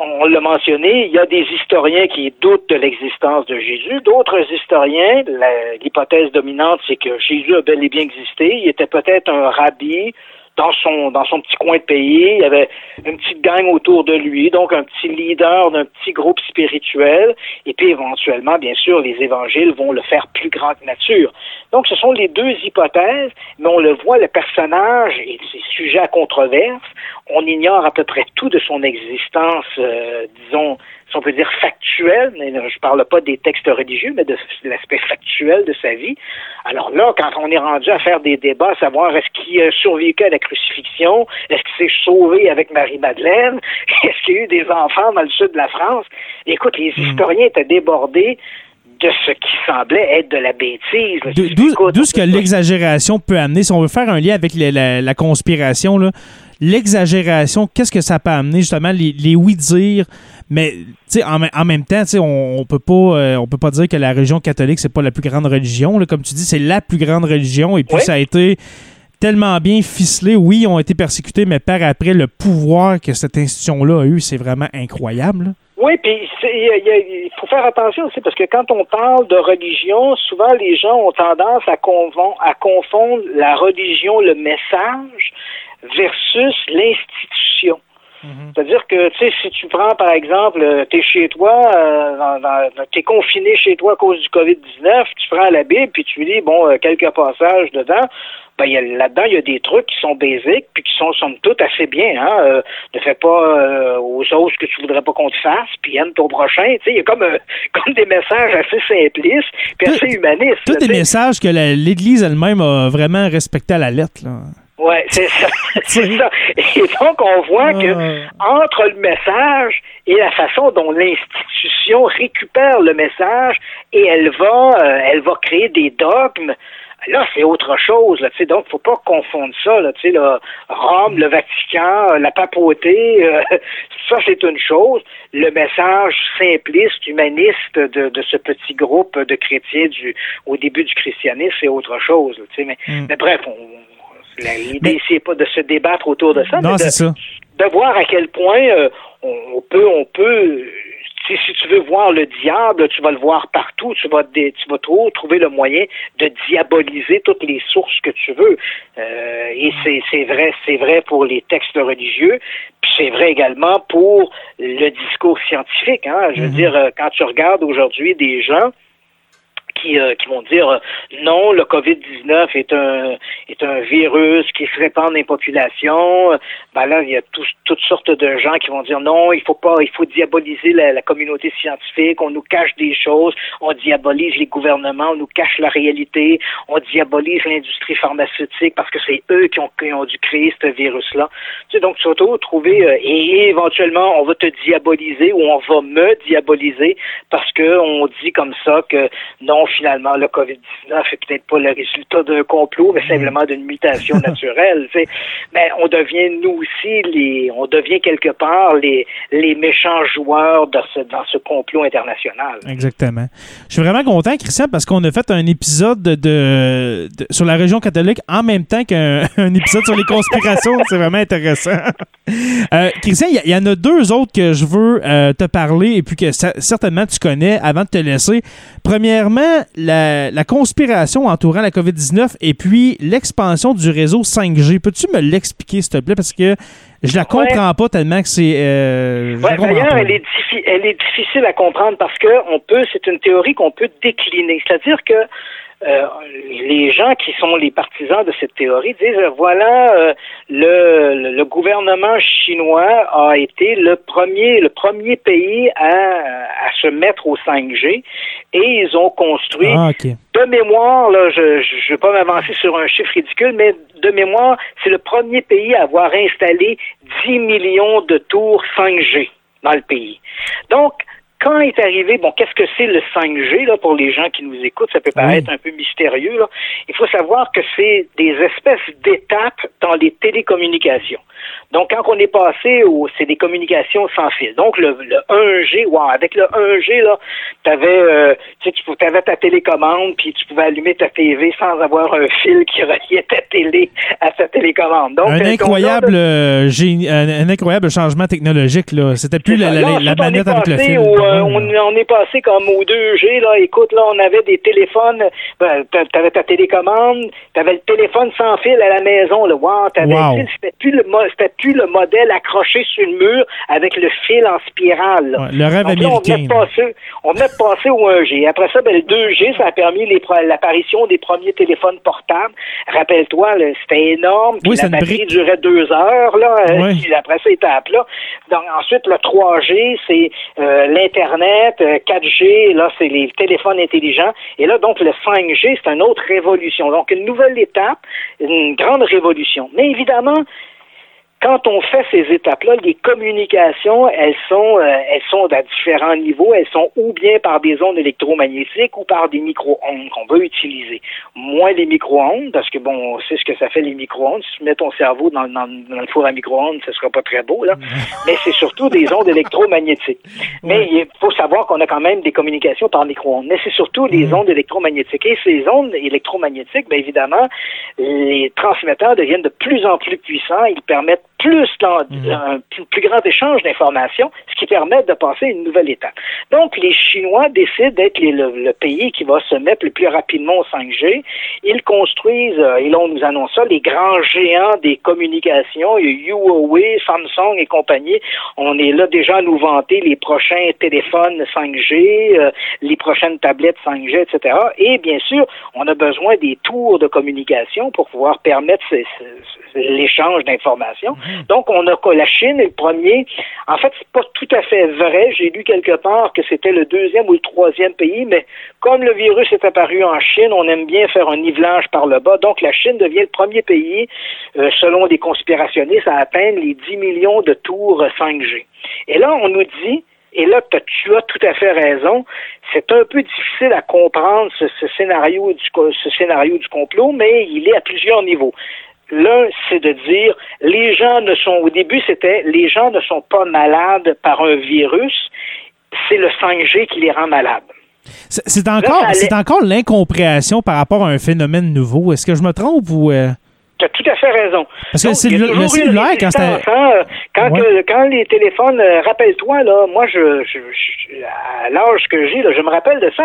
on l'a mentionné, il y a des historiens qui doutent de l'existence de Jésus. D'autres historiens, l'hypothèse dominante, c'est que Jésus a bel et bien existé. Il était peut-être un rabbi, dans son dans son petit coin de pays. Il y avait une petite gang autour de lui, donc un petit leader d'un petit groupe spirituel. Et puis éventuellement, bien sûr, les évangiles vont le faire plus grand que nature. Donc ce sont les deux hypothèses, mais on le voit, le personnage est sujet à controverse. On ignore à peu près tout de son existence, euh, disons, si on peut dire factuel, mais je parle pas des textes religieux, mais de, l'aspect factuel de sa vie. Alors là, quand on est rendu à faire des débats, à savoir est-ce qu'il a survécu à la crucifixion, est-ce qu'il s'est sauvé avec Marie-Madeleine, est-ce qu'il y a eu des enfants dans le sud de la France, écoute, les hmm. historiens étaient débordés de ce qui semblait être de la bêtise. D'où ce que l'exagération peut amener? Si on veut faire un lien avec la, la, conspiration, l'exagération, qu'est-ce que ça peut amener justement les, les oui-dire mais en, en même temps, on, on peut pas euh, on peut pas dire que la religion catholique c'est pas la plus grande religion. Là. Comme tu dis, c'est la plus grande religion et puis ça a été tellement bien ficelé. Oui, ils ont été persécutés, mais par après, le pouvoir que cette institution-là a eu, c'est vraiment incroyable. Oui, puis il faut faire attention aussi parce que quand on parle de religion, souvent les gens ont tendance à, à confondre la religion, le message, versus l'institution. Mhm. C'est-à-dire que, tu sais, si tu prends, par exemple, euh, tu es chez toi, euh, tu es confiné chez toi à cause du COVID-19, tu prends la Bible, puis tu lis, bon, euh, quelques passages dedans, ben, là-dedans, il y a des trucs qui sont basiques, puis qui sont, somme toute, assez bien. Hein? Euh, ne fais pas aux autres ce que tu voudrais pas qu'on te fasse, puis aime ton prochain. Tu sais, il y a comme, comme des messages assez simplistes, puis assez humanistes. Tous des messages que l'Église elle-même a vraiment respecté à la lettre, là. Oui, c'est ça. c'est ça. Et donc, on voit que entre le message et la façon dont l'institution récupère le message et elle va, euh, elle va créer des dogmes. Là, c'est autre chose. Là, donc, faut pas confondre ça. Là, là, Rome, le Vatican, la papauté, euh, ça, c'est une chose. Le message simpliste, humaniste de, de, ce petit groupe de chrétiens du, au début du christianisme, c'est autre chose. mais, mm. mais bref, on, L'idée, c'est pas de se débattre autour de ça, mais de, de, voir à quel point euh, on, peut, on peut. Si, tu veux voir le diable, tu vas le voir partout. Tu vas, tu vas trouver le moyen de diaboliser toutes les sources que tu veux. Euh, et c'est vrai, c'est vrai pour les textes religieux, puis c'est vrai également pour le discours scientifique. Hein. Je veux mm-hmm. dire, euh, quand tu regardes aujourd'hui des gens qui, euh, qui vont dire euh, non, le COVID-19 est un est un virus qui se répand dans les populations. Ben là, il y a toutes sortes de gens qui vont dire non, il faut pas, il faut diaboliser la, communauté scientifique, on nous cache des choses, on diabolise les gouvernements, on nous cache la réalité, on diabolise l'industrie pharmaceutique parce que c'est eux qui ont, qui ont dû créer ce virus-là. Tu sais, donc surtout trouver euh, et éventuellement on va te diaboliser ou on va me diaboliser parce que on dit comme ça que non, finalement, le COVID-19 n'est peut-être pas le résultat d'un complot, mais mm. simplement d'une mutation naturelle. Mais on devient, nous aussi, les, on devient quelque part les, les méchants joueurs dans ce, dans ce complot international. Exactement. Je suis vraiment content, Christian, parce qu'on a fait un épisode de, sur la région catholique en même temps qu'un épisode sur les conspirations. C'est vraiment intéressant. Euh, Christian, il y, en a deux autres que je veux euh, te parler et puis que certainement tu connais avant de te laisser. Premièrement, la, conspiration entourant la COVID-19 et puis l'expansion du réseau 5G. Peux-tu me l'expliquer, s'il te plaît? Parce que je la comprends pas tellement que c'est. Euh, D'ailleurs, elle est, elle est difficile à comprendre parce que on peut, c'est une théorie qu'on peut décliner. C'est-à-dire que euh, les gens qui sont les partisans de cette théorie disent voilà euh, le, le, gouvernement chinois a été le premier le premier pays à, à se mettre au 5G et ils ont construit ah, de mémoire là je ne vais pas m'avancer sur un chiffre ridicule mais de mémoire c'est le premier pays à avoir installé 10 millions de tours 5G dans le pays. Donc quand est arrivé, bon, qu'est-ce que c'est le 5G là pour les gens qui nous écoutent? Ça peut paraître un peu mystérieux. Là. Il faut savoir que c'est des espèces d'étapes dans les télécommunications. Donc, quand on est passé au, c'est des communications sans fil. Donc, le, 1G, wow, avec le 1G, là, t'avais, euh, tu avais ta télécommande, puis tu pouvais allumer ta TV sans avoir un fil qui reliait ta télé à ta télécommande. Donc, un euh, incroyable, euh, un, incroyable changement technologique, là. C'était plus la, la, manette avec le fil. on, est passé comme au 2G, là. Écoute, là, on avait des téléphones, ben, t'avais ta télécommande, t'avais le téléphone sans fil à la maison, le wow, t'avais, wow. c'était plus le, c'était plus le modèle accroché sur le mur avec le fil en spirale. le rêve on, venait de passer, on venait de passer au 1G. Après ça, ben, le 2G, ça a permis l'apparition des premiers téléphones portables. Rappelle-toi, c'était énorme. Puis la batterie durait deux heures. Là, euh, après cette étape-là. Donc, ensuite, le 3G, c'est euh, l'Internet. 4G, euh, là, c'est les téléphones intelligents. Et là, donc, le 5G, c'est une autre révolution. Donc, une nouvelle étape, une grande révolution. Mais évidemment, quand on fait ces étapes-là, les communications, elles sont, euh, elles sont à différents niveaux. Elles sont ou bien par des ondes électromagnétiques ou par des micro-ondes qu'on veut utiliser. Moins les micro-ondes, parce que bon, on sait ce que ça fait les micro-ondes. Si tu mets ton cerveau dans, dans, le four à micro-ondes, ce sera pas très beau, là. Mais c'est surtout des ondes électromagnétiques. Mais il faut savoir qu'on a quand même des communications par micro-ondes. Mais c'est surtout des ondes électromagnétiques. Et ces ondes électromagnétiques, bien évidemment, les transmetteurs deviennent de plus en plus puissants. Ils permettent plus mhm. un plus, grand échange d'informations, ce qui permet de passer à une nouvelle étape. Donc, les Chinois décident d'être le, pays qui va se mettre le plus rapidement au 5G. Ils construisent, euh, et là on nous annonce ça, les grands géants des communications, Huawei, Samsung et compagnie. On est là déjà à nous vanter les prochains téléphones 5G, euh, les prochaines tablettes 5G, etc. Et bien sûr, on a besoin des tours de communication pour pouvoir permettre l'échange d'informations. Donc, on a la Chine est le premier. En fait, c'est pas tout à fait vrai. J'ai lu quelque part que c'était le deuxième ou le troisième pays, mais comme le virus est apparu en Chine, on aime bien faire un nivelage par le bas. Donc, la Chine devient le premier pays, euh, selon des conspirationnistes, à atteindre les 10 millions de tours 5G. Et là, on nous dit et là, tu as tout à fait raison. C'est un peu difficile à comprendre ce, scénario ce scénario du complot, mais il est à plusieurs niveaux. L'un, c'est de dire les gens ne sont au début c'était les gens ne sont pas malades par un virus, c'est le 5G qui les rend malades. C'est encore, c'est encore l'incompréhension par rapport à un phénomène nouveau. Est-ce que je me trompe ou euh? Tu as tout à fait raison. Parce que c'est le, cellulaire, quand c'était. Hein, quand, quand les téléphones, euh, rappelle-toi, là, moi, je, je, à l'âge que j'ai, je me rappelle de ça.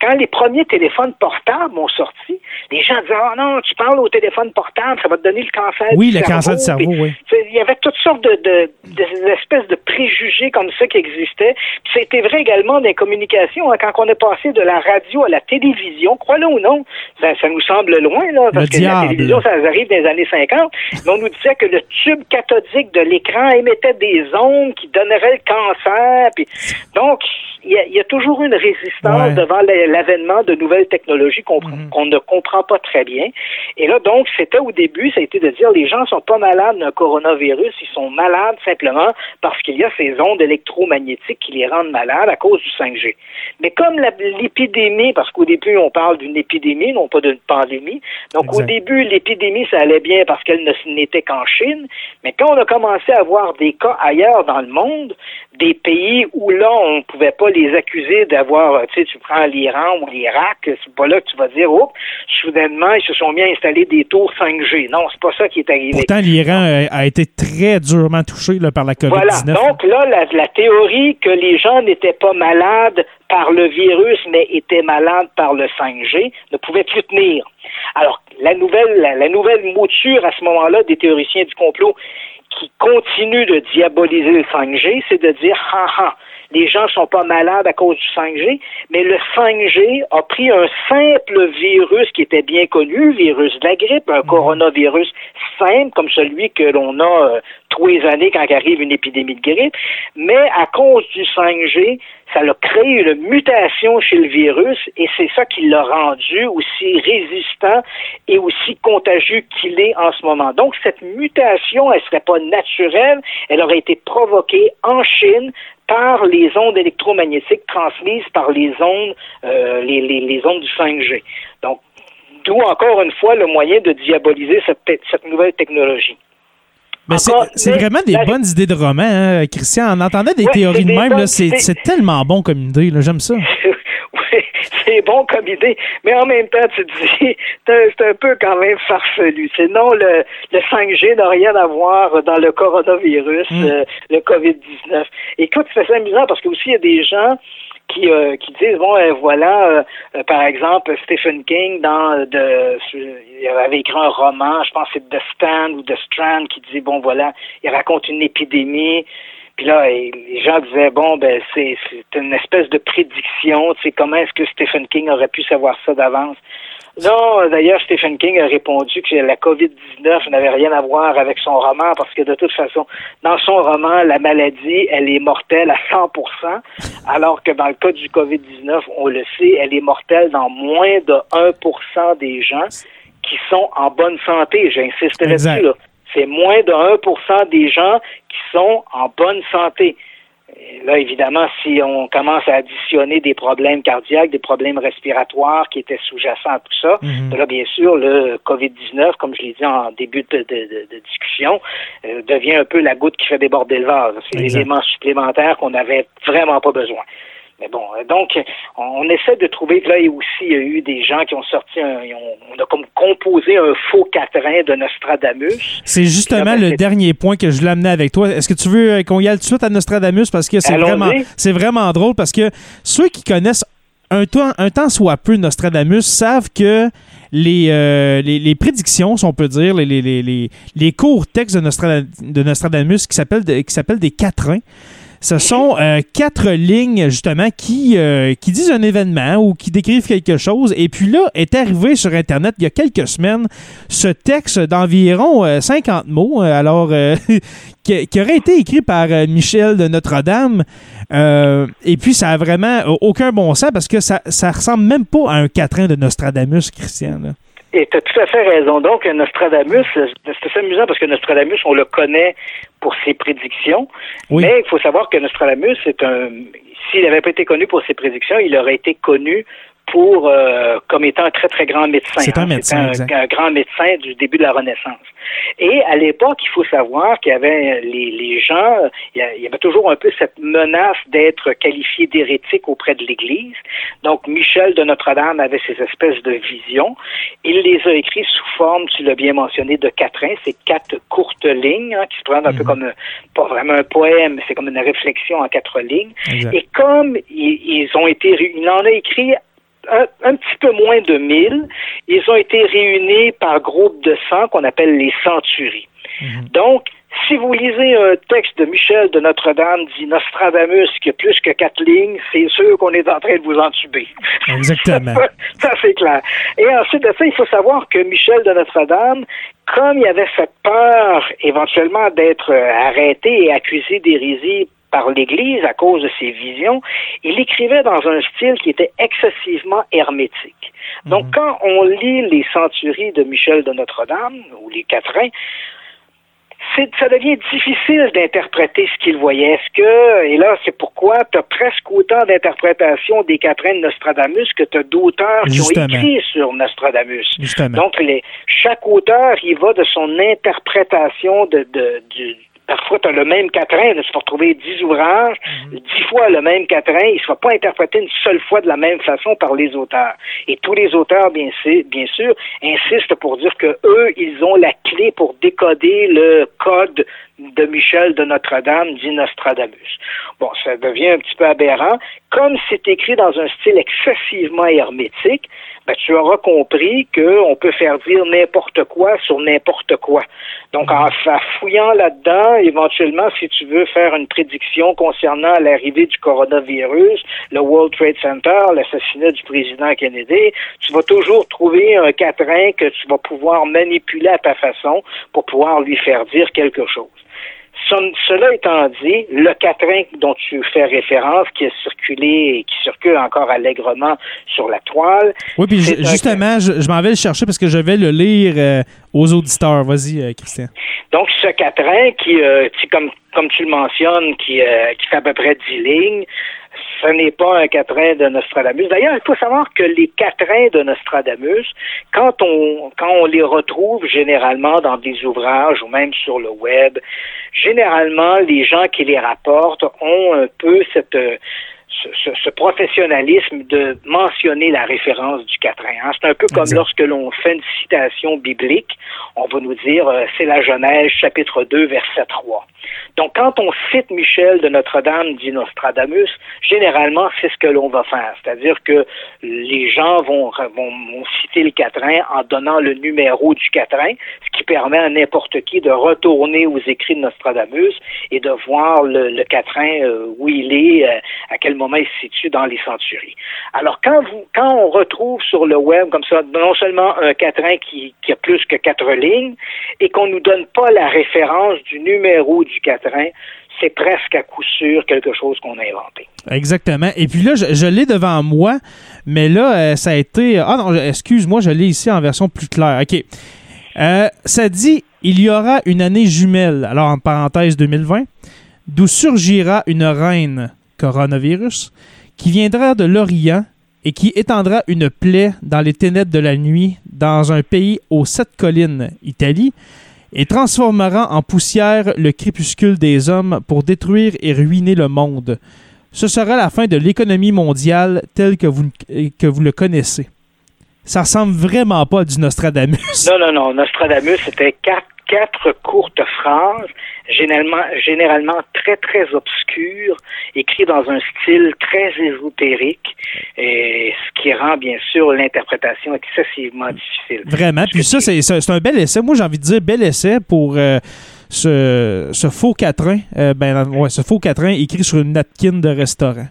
Quand les premiers téléphones portables ont sorti, les gens disaient Oh non, tu parles au téléphone portable, ça va te donner le cancer oui, le cancer du cerveau, oui. Il y avait toutes sortes de, de, de, espèces de préjugés comme ça qui existaient. Puis c'était vrai également des communications. Hein, quand on est passé de la radio à la télévision, crois-le ou non, ça, ça, nous semble loin, là, parce que la télévision, ça arrive années 50. Mais on nous disait que le tube cathodique de l'écran émettait des ondes qui donneraient le cancer. Puis, donc, il y, a toujours une résistance devant l'avènement de nouvelles technologies mhm. qu'on ne comprend pas très bien. Et là, donc, c'était au début, ça a été de dire les gens sont pas malades d'un coronavirus, ils sont malades simplement parce qu'il y a ces ondes électromagnétiques qui les rendent malades à cause du 5G. Mais comme l'épidémie, parce qu'au début, on parle d'une épidémie, non pas d'une pandémie. Donc, au début, l'épidémie, ça allait bien parce qu'elle n'était qu'en Chine. Mais quand on a commencé à voir des cas ailleurs dans le monde, des pays où là, on ne pouvait pas les accuser d'avoir, tu sais, tu prends l'Iran ou l'Irak, c'est pas là que tu vas dire, oh, soudainement, ils se sont bien installés des tours 5G. Non, c'est pas ça qui est arrivé. Pourtant, l'Iran a été très durement touché par la COVID-19. Voilà. Donc là, la, la théorie que les gens n'étaient pas malades par le virus, mais étaient malades par le 5G, ne pouvait plus tenir. Alors, la nouvelle, la, la nouvelle mouture à ce moment-là des théoriciens du complot, qui continue de diaboliser le 5G, c'est de dire, ha ha, les gens sont pas malades à cause du 5G, mais le 5G a pris un simple virus qui était bien connu, virus de la grippe, un mhm. coronavirus simple comme celui que l'on a euh, tous les années quand arrive une épidémie de grippe, mais à cause du 5G, ça a créé une mutation chez le virus et c'est ça qui l'a rendu aussi résistant et aussi contagieux qu'il est en ce moment. Donc cette mutation, elle serait pas naturelle, elle aurait été provoquée en Chine par les ondes électromagnétiques transmises par les ondes, euh, les, les, les, ondes du 5G. Donc, d'où encore une fois le moyen de diaboliser cette, cette nouvelle technologie. Mais c'est vraiment des bonnes idées de roman, hein, Christian. On entendait des théories de même, c'est tellement bon comme idée, j'aime ça. c'est bon comme idée, mais en même temps, tu te dis, c'est un peu quand même farfelu. C'est non, le, le 5G n'a rien à voir dans le coronavirus, mm. euh, le COVID-19. Écoute, c'est amusant parce que aussi, il y a des gens qui, euh, qui disent bon euh, voilà euh, par exemple Stephen King dans de il avait écrit un roman je pense c'est The Stand ou The Strand qui disait bon voilà il raconte une épidémie puis là les gens disaient bon ben c'est une espèce de prédiction tu sais comment est-ce que Stephen King aurait pu savoir ça d'avance? Non, d'ailleurs, Stephen King a répondu que la COVID-19 n'avait rien à voir avec son roman parce que de toute façon, dans son roman, la maladie, elle est mortelle à 100% alors que dans le cas du COVID-19, on le sait, elle est mortelle dans moins de 1% des gens qui sont en bonne santé. J'insisterai dessus. C'est moins de 1% des gens qui sont en bonne santé là, évidemment, si on commence à additionner des problèmes cardiaques, des problèmes respiratoires qui étaient sous-jacents à tout ça, mhm. là, bien sûr, le COVID-19, comme je l'ai dit en début de, discussion, euh, devient un peu la goutte qui fait déborder le vase. C'est l'élément supplémentaire qu'on n'avait vraiment pas besoin. Mais bon, euh, donc, on essaie de trouver, là aussi, il y a eu des gens qui ont sorti, un, on a comme composé un faux quatrain de Nostradamus. C'est justement le dernier point que je amener avec toi. Est-ce que tu veux euh, qu'on y aille tout de suite à Nostradamus? Parce que c'est vraiment, c'est vraiment drôle, parce que ceux qui connaissent un temps, un temps soit peu Nostradamus savent que les, euh, les, les, prédictions, si on peut dire, les, les, les courts textes de, Nostradamus, de Nostradamus qui s'appellent des quatrains, ce sont euh, quatre lignes, justement, qui, euh, qui disent un événement ou qui décrivent quelque chose. Et puis là, est arrivé sur Internet il y a quelques semaines ce texte d'environ 50 euh, mots, alors qui, aurait été écrit par Michel de Notre-Dame. et puis, ça a vraiment aucun bon sens parce que ça, ça ressemble même pas à un quatrain de Nostradamus, Christian. Et tu as tout à fait raison. Donc, Nostradamus, c'est amusant parce que Nostradamus, on le connaît pour ses prédictions. Mais il faut savoir que Nostradamus, c'est un. S'il n'avait pas été connu pour ses prédictions, il aurait été connu pour euh, comme étant un très très grand médecin. C'est un hein. médecin, un, grand médecin du début de la Renaissance. Et à l'époque, il faut savoir qu'il y avait les, les gens, il y avait toujours un peu cette menace d'être qualifié d'hérétique auprès de l'Église. Donc Michel de Notre-Dame avait ces espèces de visions. Il les a écrits sous forme, tu l'as bien mentionné, de quatrains. C'est quatre courtes lignes hein, qui se présentent un peu mhm. comme pas vraiment un poème, c'est comme une réflexion en quatre lignes. Et comme ils, ont été, il en a écrit un, petit peu moins de 1000. Ils ont été réunis par groupe de 100 qu'on appelle les centuries. Mhm. Donc, si vous lisez un texte de Michel de Notre-Dame dit Nostradamus qui a plus que quatre lignes, c'est sûr qu'on est en train de vous entuber. Exactement. ça, c'est clair. Et ensuite de ça, il faut savoir que Michel de Notre-Dame, comme il avait cette peur éventuellement d'être arrêté et accusé d'hérésie par l'Église à cause de ses visions, il écrivait dans un style qui était excessivement hermétique. Donc, mhm. quand on lit les centuries de Michel de Notre-Dame, ou les quatrains, ça devient difficile d'interpréter ce qu'il voyait. Est-ce que, et là, c'est pourquoi tu as presque autant d'interprétations des quatrains de Nostradamus que tu as d'auteurs qui ont écrit sur Nostradamus. Donc, les, chaque auteur, il va de son interprétation de, de, du, Parfois, tu as le même quatrain, tu vas retrouver dix ouvrages, mhm. dix fois le même quatrain, il ne sera pas interprété une seule fois de la même façon par les auteurs. Et tous les auteurs, bien, bien sûr, insistent pour dire que eux, ils ont la clé pour décoder le code de Michel de Notre-Dame, dit Nostradamus. Bon, ça devient un petit peu aberrant. Comme c'est écrit dans un style excessivement hermétique, ben, tu auras compris qu'on peut faire dire n'importe quoi sur n'importe quoi. Donc, en, fouillant là-dedans, éventuellement, si tu veux faire une prédiction concernant l'arrivée du coronavirus, le World Trade Center, l'assassinat du président Kennedy, tu vas toujours trouver un quatrain que tu vas pouvoir manipuler à ta façon pour pouvoir lui faire dire quelque chose. Cela étant dit, le quatrain dont tu fais référence, qui a circulé et qui circule encore allègrement sur la toile. Oui, puis justement, je, m'en vais le chercher parce que je vais le lire euh, aux auditeurs. Vas-y, euh, Christian. Donc, ce quatrain qui, euh, comme, comme tu le mentionnes, qui, qui fait à peu près 10 lignes, ce n'est pas un quatrain de Nostradamus. D'ailleurs, il faut savoir que les quatrains de Nostradamus, quand on, quand on les retrouve généralement dans des ouvrages ou même sur le web, généralement, les gens qui les rapportent ont un peu cette, ce, professionnalisme de mentionner la référence du quatrain. Hein. C'est un peu comme lorsque l'on fait une citation biblique, on va nous dire euh, c'est la Genèse chapitre 2 verset 3. Donc quand on cite Michel de Notre-Dame dit Nostradamus, généralement c'est ce que l'on va faire, c'est-à-dire que les gens vont, vont, citer le quatrain en donnant le numéro du quatrain, ce qui permet à n'importe qui de retourner aux écrits de Nostradamus et de voir le, quatrain euh, où il est, euh, à quel moment il se situe dans les centuries. Alors, quand, vous, quand on retrouve sur le web comme ça, non seulement un quatrain qui, a plus que quatre lignes et qu'on nous donne pas la référence du numéro du quatrain, c'est presque à coup sûr quelque chose qu'on a inventé. Exactement. Et puis là, je, l'ai devant moi, mais là, euh, ça a été. Ah non, excuse-moi, je l'ai ici en version plus claire. OK. Euh, ça dit il y aura une année jumelle, alors en parenthèse 2020, d'où surgira une reine coronavirus, qui viendra de l'Orient et qui étendra une plaie dans les ténèbres de la nuit dans un pays aux sept collines, Italie, et transformera en poussière le crépuscule des hommes pour détruire et ruiner le monde. Ce sera la fin de l'économie mondiale telle que vous, que vous le connaissez. Ça ressemble vraiment pas à du Nostradamus. Non, non, non. Nostradamus, c'était quatre quatre courtes phrases, généralement, généralement très, très obscures, écrites dans un style très ésotérique, et ce qui rend, bien sûr, l'interprétation excessivement difficile. Vraiment. Puis ça, c'est un bel essai. Moi, j'ai envie de dire bel essai pour... Euh, ce, ce, faux quatrain, euh, ben, ouais, ce faux quatrain écrit sur une napkin de restaurant.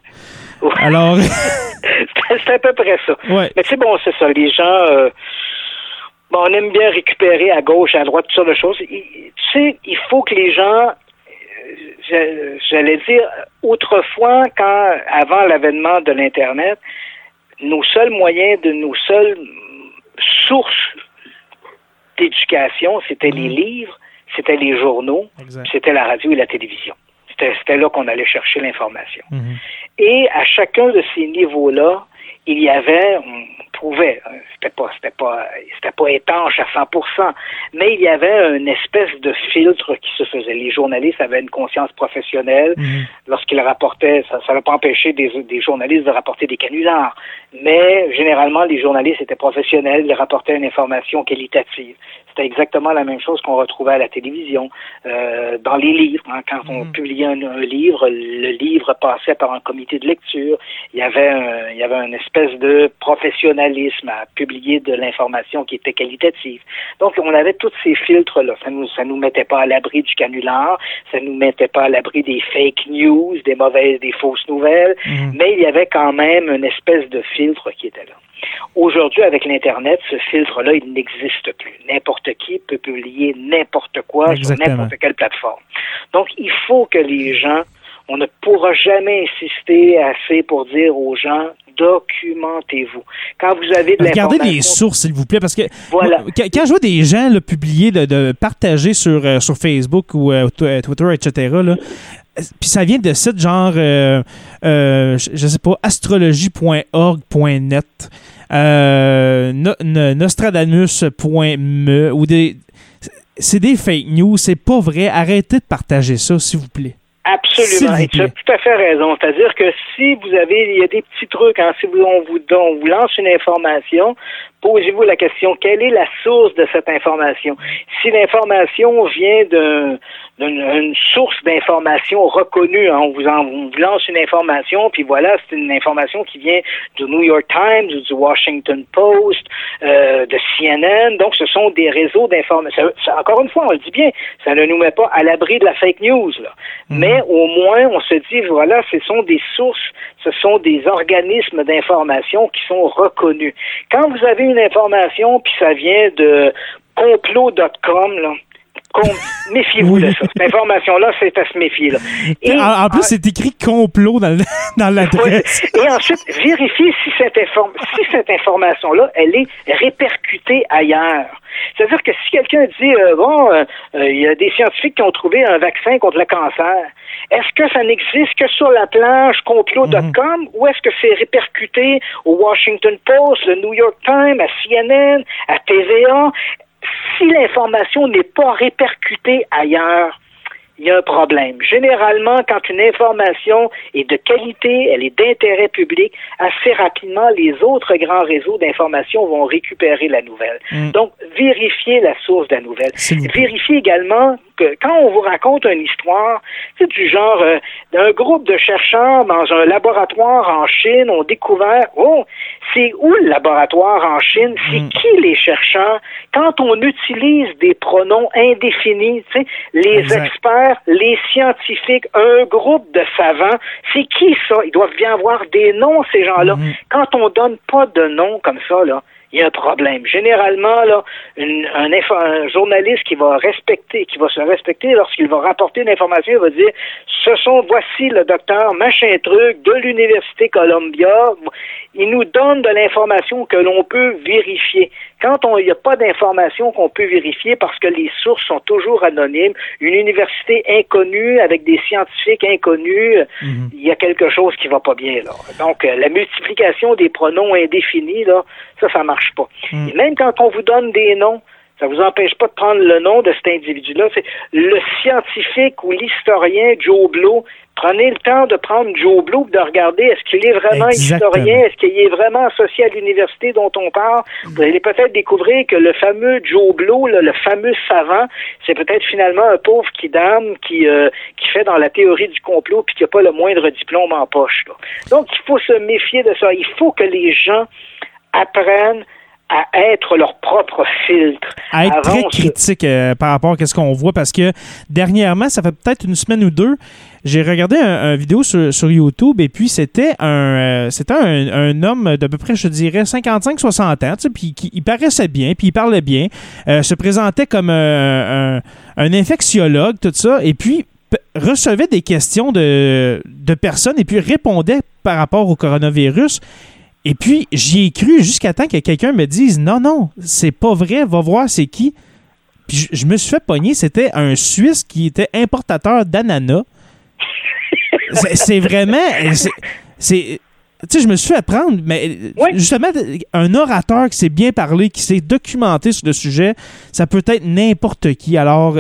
Alors. c'est à peu près ça. Mais c'est bon, c'est ça. Les gens, euh, on aime bien récupérer à gauche, à droite, toutes sortes de choses. tu sais, il faut que les gens, euh, j'allais dire, autrefois, quand, avant l'avènement de l'Internet, nos seuls moyens, de nos seules sources d'éducation, c'était les mm. livres, c'était les journaux, c'était la radio et la télévision. C'était là qu'on allait chercher l'information. Mm-hmm. Et à chacun de ces niveaux-là, il y avait, on trouvait, hein, c'était pas, c'était pas, c'était pas étanche à 100%, mais il y avait une espèce de filtre qui se faisait. Les journalistes avaient une conscience professionnelle. Mhm. Lorsqu'ils rapportaient, ça, ça n'a pas empêché des, des journalistes de rapporter des canulars, mais généralement, les journalistes étaient professionnels, ils rapportaient une information qualitative. C'était exactement la même chose qu'on retrouvait à la télévision, euh, dans les livres. Hein, quand on Mhm. publiait un, un livre, le livre passait par un comité de lecture. Il y avait, un, il y avait une espèce de professionnalisme à publier de l'information qui était qualitative. Donc, on avait tous ces filtres-là. Ça nous, ça nous mettait pas à l'abri du canular, ça nous mettait pas à l'abri des fake news, des mauvaises, des fausses nouvelles, Mhm. mais il y avait quand même une espèce de filtre qui était là. Aujourd'hui, avec l'Internet, ce filtre-là, il n'existe plus. N'importe qui peut publier n'importe quoi Exactement. sur n'importe quelle plateforme. Donc, il faut que les gens, on ne pourra jamais insister assez pour dire aux gens, documentez-vous. Quand vous avez de Regardez les l'information- sources, s'il vous plaît, parce que Voilà. moi, quand, je vois des gens là, publier, de, de partager sur, euh, sur Facebook ou euh, tw- Twitter, etc., là, euh, puis ça vient de sites genre, euh, euh, je, je sais pas, astrologie.org.net, euh, no- no- Nostradamus.me, ou des. C'est des fake news, c'est pas vrai. Arrêtez de partager ça, s'il vous plaît. Absolument. Et tu as tout à fait raison. C'est-à-dire que si vous avez, il y a des petits trucs, hein, si vous, on, vous, on vous lance une information, posez-vous la question, quelle est la source de cette information? Si l'information vient d'un- d'une une source d'information reconnue, hein, on, vous en- on vous lance une information, puis voilà, c'est une information qui vient du New York Times ou du Washington Post, euh, de CNN, donc ce sont des réseaux d'information. Encore une fois, on le dit bien, ça ne nous met pas à l'abri de la fake news, là. mais au moins on se dit, voilà, ce sont des sources, ce sont des organismes d'information qui sont reconnus. Quand vous avez une information, puis ça vient de complot.com, là, méfiez-vous de ça. Cette information-là, c'est à se méfier. Là. Et- en, en plus, c'est écrit complot dans, l'adresse. oui. Et ensuite, vérifiez si cette, inform- si cette information-là, elle est répercutée ailleurs. C'est-à-dire que si quelqu'un dit, euh, bon, euh, euh, il y a des scientifiques qui ont trouvé un vaccin contre le cancer, est-ce que ça n'existe que sur la planche complot.com ou est-ce que c'est répercuté au Washington Post, le New York Times, à CNN, à TVA? Si l'information n'est pas répercutée ailleurs, il y a un problème. Généralement, quand une information est de qualité, elle est d'intérêt public, assez rapidement, les autres grands réseaux d'information vont récupérer la nouvelle. Mm. Donc, vérifiez la source de la nouvelle. Vérifiez également que quand on vous raconte une histoire, c'est du genre euh, d'un groupe de chercheurs dans un laboratoire en Chine ont découvert, oh, c'est où le laboratoire en Chine? C'est Mm. qui les chercheurs? Quand on utilise des pronoms indéfinis, tu sais, les Exact. experts, les scientifiques, un groupe de savants, c'est qui ça? Ils doivent bien avoir des noms, ces gens-là. Mhm. Quand on donne pas de nom comme ça, là, il y a un problème. Généralement, là, un, un journaliste qui va respecter, qui va se respecter lorsqu'il va rapporter une information, il va dire ce sont voici le docteur machin truc de l'université Columbia. Il nous donne de l'information que l'on peut vérifier. Quand on- il n'y a pas d'information qu'on peut vérifier parce que les sources sont toujours anonymes, une université inconnue avec des scientifiques inconnus, Mhm. il y a quelque chose qui va pas bien là. Donc euh, la multiplication des pronoms indéfinis là, ça ça marche pas. Mm. Et même quand on vous donne des noms, ça vous empêche pas de prendre le nom de cet individu-là. C'est le scientifique ou l'historien Joe Blow. Prenez le temps de prendre Joe Blow et de regarder est-ce qu'il est vraiment Exactement. historien, est-ce qu'il est vraiment associé à l'université dont on parle. Vous allez peut-être découvrir que le fameux Joe Blow, là, le fameux savant, c'est peut-être finalement un pauvre qui dame qui, euh, qui fait dans la théorie du complot puis qui n'a pas le moindre diplôme en poche. là. Donc, il faut se méfier de ça. Il faut que les gens apprennent à être leur propre filtre. à être Avant, très critique euh, par rapport à ce qu'on voit parce que dernièrement, ça fait peut-être une semaine ou deux, j'ai regardé un, un vidéo sur, sur YouTube et puis c'était un euh, c'était un, un homme d'à peu près, je dirais, 55-60 ans, tu sais, puis qui, il paraissait bien, puis il parlait bien, euh, se présentait comme un, un, infectiologue, tout ça, et puis recevait des questions de, de personnes et puis répondait par rapport au coronavirus. Et puis, j'y ai cru jusqu'à temps que quelqu'un me dise non, non, c'est pas vrai, va voir c'est qui. Puis je, je me suis fait pogner, c'était un Suisse qui était importateur d'ananas. C'est- vraiment. c'est- tu sais, je me suis fait apprendre, mais justement, un orateur qui s'est bien parlé, qui s'est documenté sur le sujet, ça peut être n'importe qui. Alors,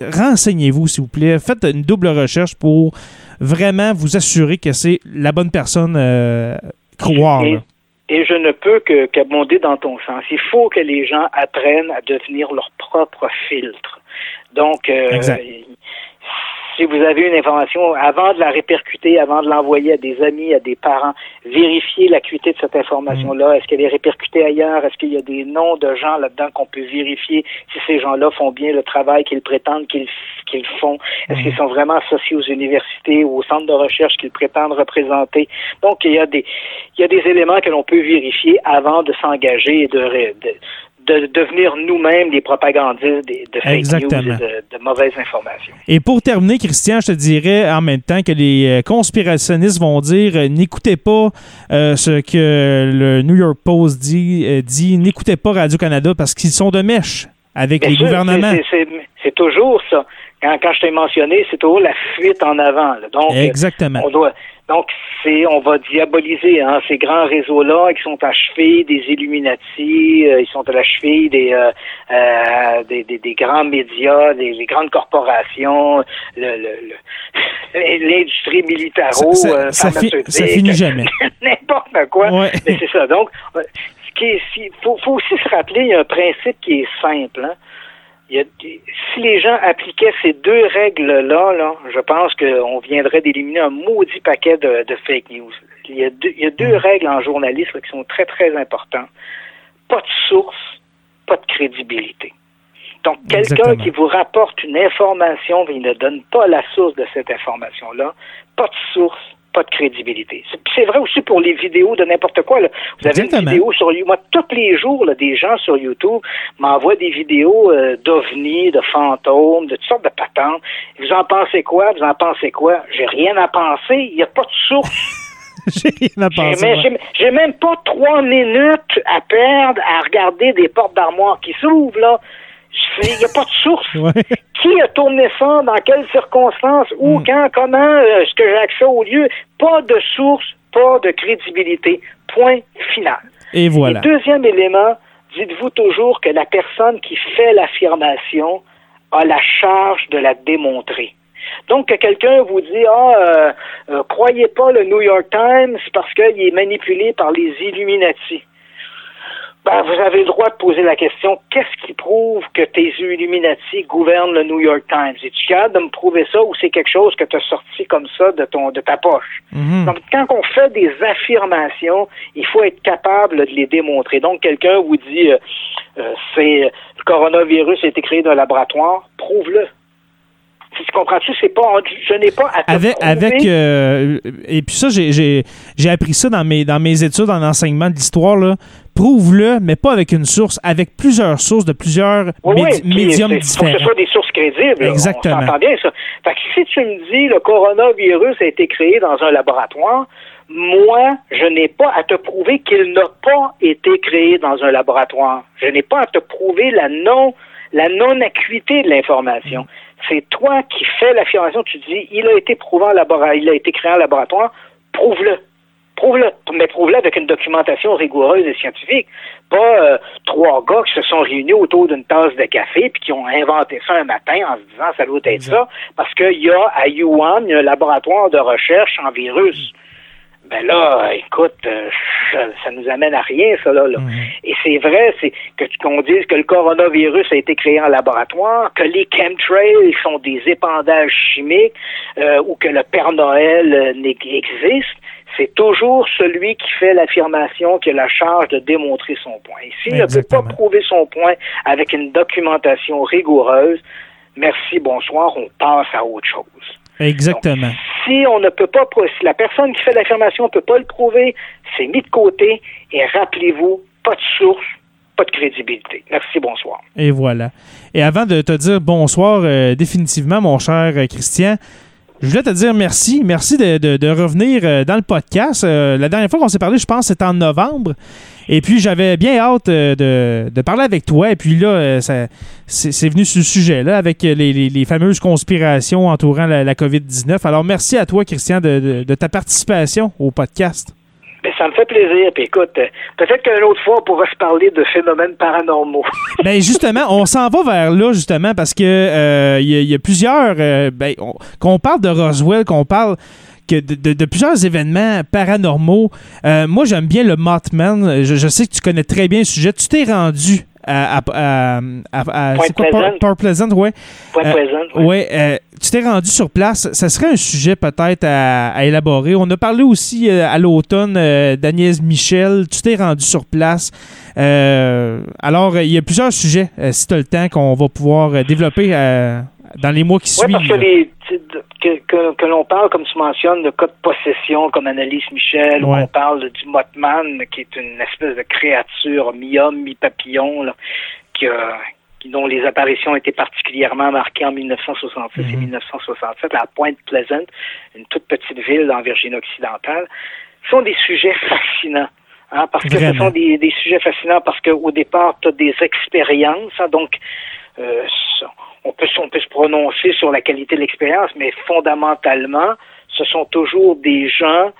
renseignez-vous, s'il vous plaît. Faites une double recherche pour vraiment vous assurer que c'est la bonne personne euh, croire. Et, je ne peux que qu'abonder dans ton sens. Il faut que les gens apprennent à devenir leur propre filtre. Donc, euh, si vous avez une information, avant de la répercuter, avant de l'envoyer à des amis, à des parents, vérifiez l'acuité de cette information-là. Est-ce qu'elle est répercutée ailleurs? Est-ce qu'il y a des noms de gens là-dedans qu'on peut vérifier si ces gens-là font bien le travail qu'ils prétendent qu'ils qu'ils font? Est-ce qu'ils sont vraiment associés aux universités ou aux centres de recherche qu'ils prétendent représenter? Donc, il y a des, il y a des éléments que l'on peut vérifier avant de s'engager et de, de, de devenir nous-mêmes des propagandistes de, fake news et de, mauvaises informations. Et pour terminer, Christian, je te dirais en même temps que les euh, conspirationnistes vont dire euh, n'écoutez pas euh, ce que le New York Post dit, dit n'écoutez pas Radio-Canada parce qu'ils sont de mèche avec les gouvernements. C'est toujours ça. Quand, quand je t'ai mentionné, c'est toujours la fuite en avant. Donc, Exactement. On doit, donc, c'est, on va diaboliser hein, ces grands réseaux-là qui sont achevés des Illuminati, euh, ils sont à la cheville des, euh, euh, des, des, des, grands médias, des, grandes corporations, le, le, l'industrie militaro, ça, euh, ça, ça, finit jamais. N'importe quoi. Mais c'est ça. Donc, ce qui est, faut, faut aussi se rappeler, il y a un principe qui est simple. Hein si les gens appliquaient ces deux règles-là, là, je pense qu'on viendrait d'éliminer un maudit paquet de, fake news. Il y, a deux, il y a deux mm. règles en journalisme qui sont très, très importantes. Pas de source, pas de crédibilité. Donc, quelqu'un qui vous rapporte une information, mais il ne donne pas la source de cette information-là, pas de source, pas de crédibilité. C'est vrai aussi pour les vidéos de n'importe quoi. Là. Vous avez une vidéo sur moi tous les jours, là, des gens sur YouTube m'envoient des vidéos euh, d'ovnis, de fantômes, de toutes sortes de patentes. Vous en pensez quoi? Vous en pensez quoi? J'ai rien à penser. Il n'y a pas de source. J'ai rien à penser. J'ai même pas trois minutes à perdre à regarder des portes d'armoire qui s'ouvrent là. Il n'y a pas de source. Qui a tourné ça? Dans quelles circonstances? Où, hmm. quand, comment? Est-ce que j'ai accès au lieu? Pas de source, pas de crédibilité. Point final. Et voilà. deuxième élément, dites-vous toujours que la personne qui fait l'affirmation a la charge de la démontrer. Donc, que quelqu'un vous dit, ah, euh, euh, croyez pas le New York Times parce qu'il est manipulé par les Illuminati ben, vous avez le droit de poser la question qu'est-ce qui prouve que tes Illuminati gouvernent le New York Times? Es-tu capable de me prouver ça ou c'est quelque chose que tu as sorti comme ça de ton de ta poche? Mhm. Donc, quand on fait des affirmations, il faut être capable de les démontrer. Donc, quelqu'un vous dit euh, euh, c'est le coronavirus a été créé dans un laboratoire, prouve-le. Tu comprends-tu? C'est pas, je n'ai pas à te avec, avec euh, et puis ça, j'ai appris ça dans mes, dans mes études en enseignement de l'histoire. Prouve-le, mais pas avec une source, avec plusieurs sources de plusieurs médiums différents. Faut que ce soit des sources crédibles. Exactement. On bien ça. Fait que si tu me dis le coronavirus a été créé dans un laboratoire, moi, je n'ai pas à te prouver qu'il n'a pas été créé dans un laboratoire. Je n'ai pas à te prouver la non la non-acuité de l'information c'est toi qui fais l'affirmation, tu dis, il a été prouvé en laboratoire, il a été créé en laboratoire, prouve-le. Prouve-le, mais prouve-le avec une documentation rigoureuse et scientifique. Pas euh, trois gars qui se sont réunis autour d'une tasse de café puis qui ont inventé ça un matin en se disant ça doit être ça, parce qu'il y a à Yuan un laboratoire de recherche en virus. Ben là, écoute, euh, ça, nous amène à rien, ça là. Mhm. Et c'est vrai, c'est que qu'on dise que le coronavirus a été créé en laboratoire, que les chemtrails sont des épandages chimiques, euh, ou que le Père Noël euh, existe. C'est toujours celui qui fait l'affirmation qui a la charge de démontrer son point. Et s'il ne peut pas prouver son point avec une documentation rigoureuse, merci, bonsoir, on passe à autre chose. Exactement. si on ne peut pas, si la personne qui fait l'affirmation ne peut pas le prouver, c'est mis de côté et rappelez-vous, pas de source, pas de crédibilité. Merci, bonsoir. Et voilà. Et avant de te dire bonsoir, euh, définitivement, mon cher Christian, je voulais te dire merci. Merci de, revenir euh, dans le podcast. la dernière fois qu'on s'est parlé, je pense, c'était en novembre. Et puis, j'avais bien hâte euh, de, parler avec toi. Et puis là, euh, c'est venu sur sujet, là, avec les, fameuses conspirations entourant la, COVID-19. Alors, merci à toi, Christian, de, ta participation au podcast. Ben, ça me fait plaisir. Puis écoute, euh, peut-être qu'une autre fois, on pourra se parler de phénomènes paranormaux. ben justement, on s'en va vers là, justement, parce que euh, il y, a plusieurs. Euh, ben, qu'on parle de Roswell, qu'on parle. Que de, plusieurs événements paranormaux. moi, j'aime bien le Mothman. Je, je, sais que tu connais très bien le sujet. Tu t'es rendu à. Port, Pleasant, ouais. Point euh, Pleasant, ouais. Euh, tu t'es rendu sur place. Ça serait un sujet peut-être à, élaborer. On a parlé aussi euh, à l'automne d'Agnès Michel. Tu t'es rendu sur place. alors, il y a plusieurs sujets, si tu as le temps, qu'on va pouvoir développer dans les mois qui suivent. Oui, parce que, que, que, l'on parle, comme tu mentionnes, de cas de possession, comme Annalise Michel, ou on parle du Motman, qui est une espèce de créature mi-homme, mi-papillon, qui, dont les apparitions étaient particulièrement marquées en 1966 et 1967 mhm. à Pointe Pleasant, une toute petite ville en Virginie occidentale, sont des sujets fascinants. Hein, parce que ce sont des, des sujets fascinants parce qu'au départ, tu as des expériences, hein, donc euh, on peut, on peut se prononcer sur la qualité de l'expérience, mais fondamentalement, ce sont toujours des gens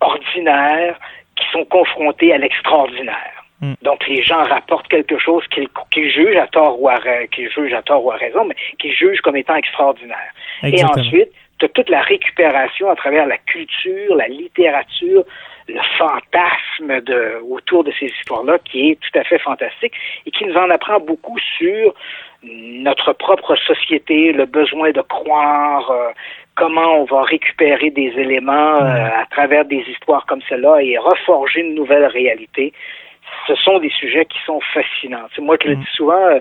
ordinaires qui sont confrontés à l'extraordinaire. Hmm. Donc, les gens rapportent quelque chose qu'ils jugent à tort ou à, qu'ils jugent à tort ou à raison, mais qu'ils jugent comme étant extraordinaire. Et ensuite, tu as toute la récupération à travers la culture, la littérature, le fantasme de, autour de ces histoires-là qui est tout à fait fantastique et qui nous en apprend beaucoup sur notre propre société, le besoin de croire, euh, comment on va récupérer des éléments euh, à travers des histoires comme cela et reforger une nouvelle réalité. Ce sont des sujets qui sont fascinants. moi, je le dis souvent, euh,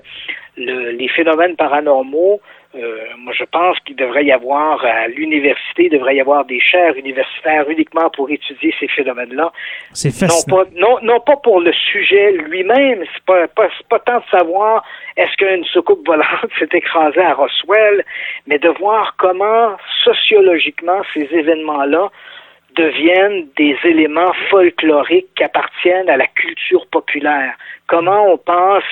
les phénomènes paranormaux, euh, moi, je pense qu'il devrait y avoir à l'université, il devrait y avoir des chaires universitaires uniquement pour étudier ces phénomènes-là. C'est non pas, non, non pas pour le sujet lui-même, c'est pas, pas, pas tant de savoir est-ce qu'une soucoupe volante s'est écrasée à Roswell, mais de voir comment sociologiquement ces événements-là deviennent des éléments folkloriques qui appartiennent à la culture populaire. Comment on pense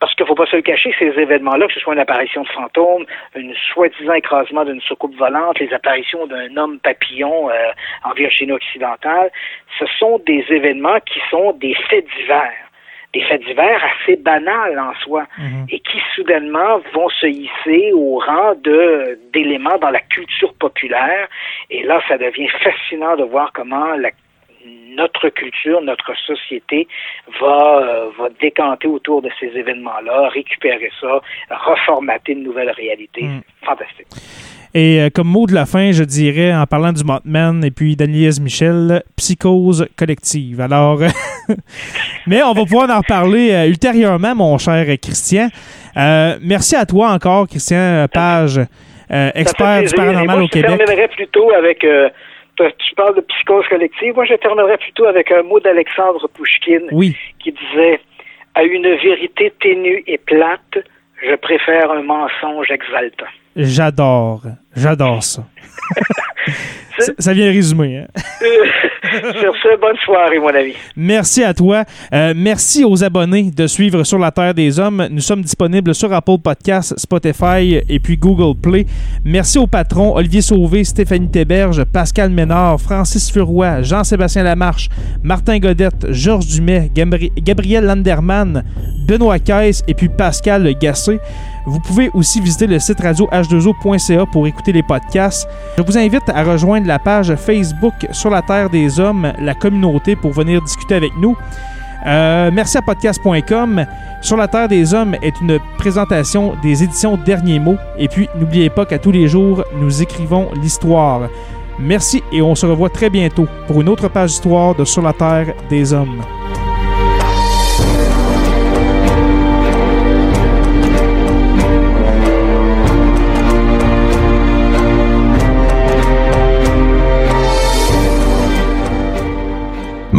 parce qu'il ne faut pas se le cacher, ces événements-là, que ce soit une apparition de fantôme, une soi-disant écrasement d'une soucoupe volante, les apparitions d'un homme papillon euh, en Virginie occidentale, ce sont des événements qui sont des faits divers des faits divers assez banals en soi mhm. et qui soudainement vont se hisser au rang de d'éléments dans la culture populaire et là ça devient fascinant de voir comment la notre culture, notre société va, euh, va décanter autour de ces événements-là, récupérer ça, reformater une nouvelle réalité. Mm. Fantastique. Et euh, comme mot de la fin, je dirais, en parlant du Mothman et puis d'Agnès Michel, psychose collective. Alors, mais on va pouvoir en reparler euh, ultérieurement, mon cher Christian. merci à toi encore, Christian Page, expert du paranormal au Québec. Je terminerai plutôt avec tu parles de psychose collective. Moi, je terminerais plutôt avec un mot d'Alexandre Pouchkine qui disait À une vérité ténue et plate, je préfère un mensonge exaltant. J'adore. J'adore ça. ça. vient résumer. Hein? sur ce, bonne soirée, mon ami. Merci à toi. Euh, merci aux abonnés de suivre Sur la Terre des Hommes. Nous sommes disponibles sur Apple Podcasts, Spotify et puis Google Play. Merci aux patrons Olivier Sauvé, Stéphanie Théberge, Pascal Ménard, Francis Furoy, Jean-Sébastien Lamarche, Martin Godette, Georges Dumais, Gabriel Landerman, Benoît Caisse et puis Pascal Gassé. Vous pouvez aussi visiter le site radio h2o.ca pour écouter les podcasts. Je vous invite à rejoindre la page Facebook Sur la Terre des Hommes, la communauté, pour venir discuter avec nous. Euh, merci à podcast.com. Sur la Terre des Hommes est une présentation des éditions Derniers mots. Et puis, n'oubliez pas qu'à tous les jours, nous écrivons l'histoire. Merci et on se revoit très bientôt pour une autre page d'histoire de Sur la Terre des Hommes.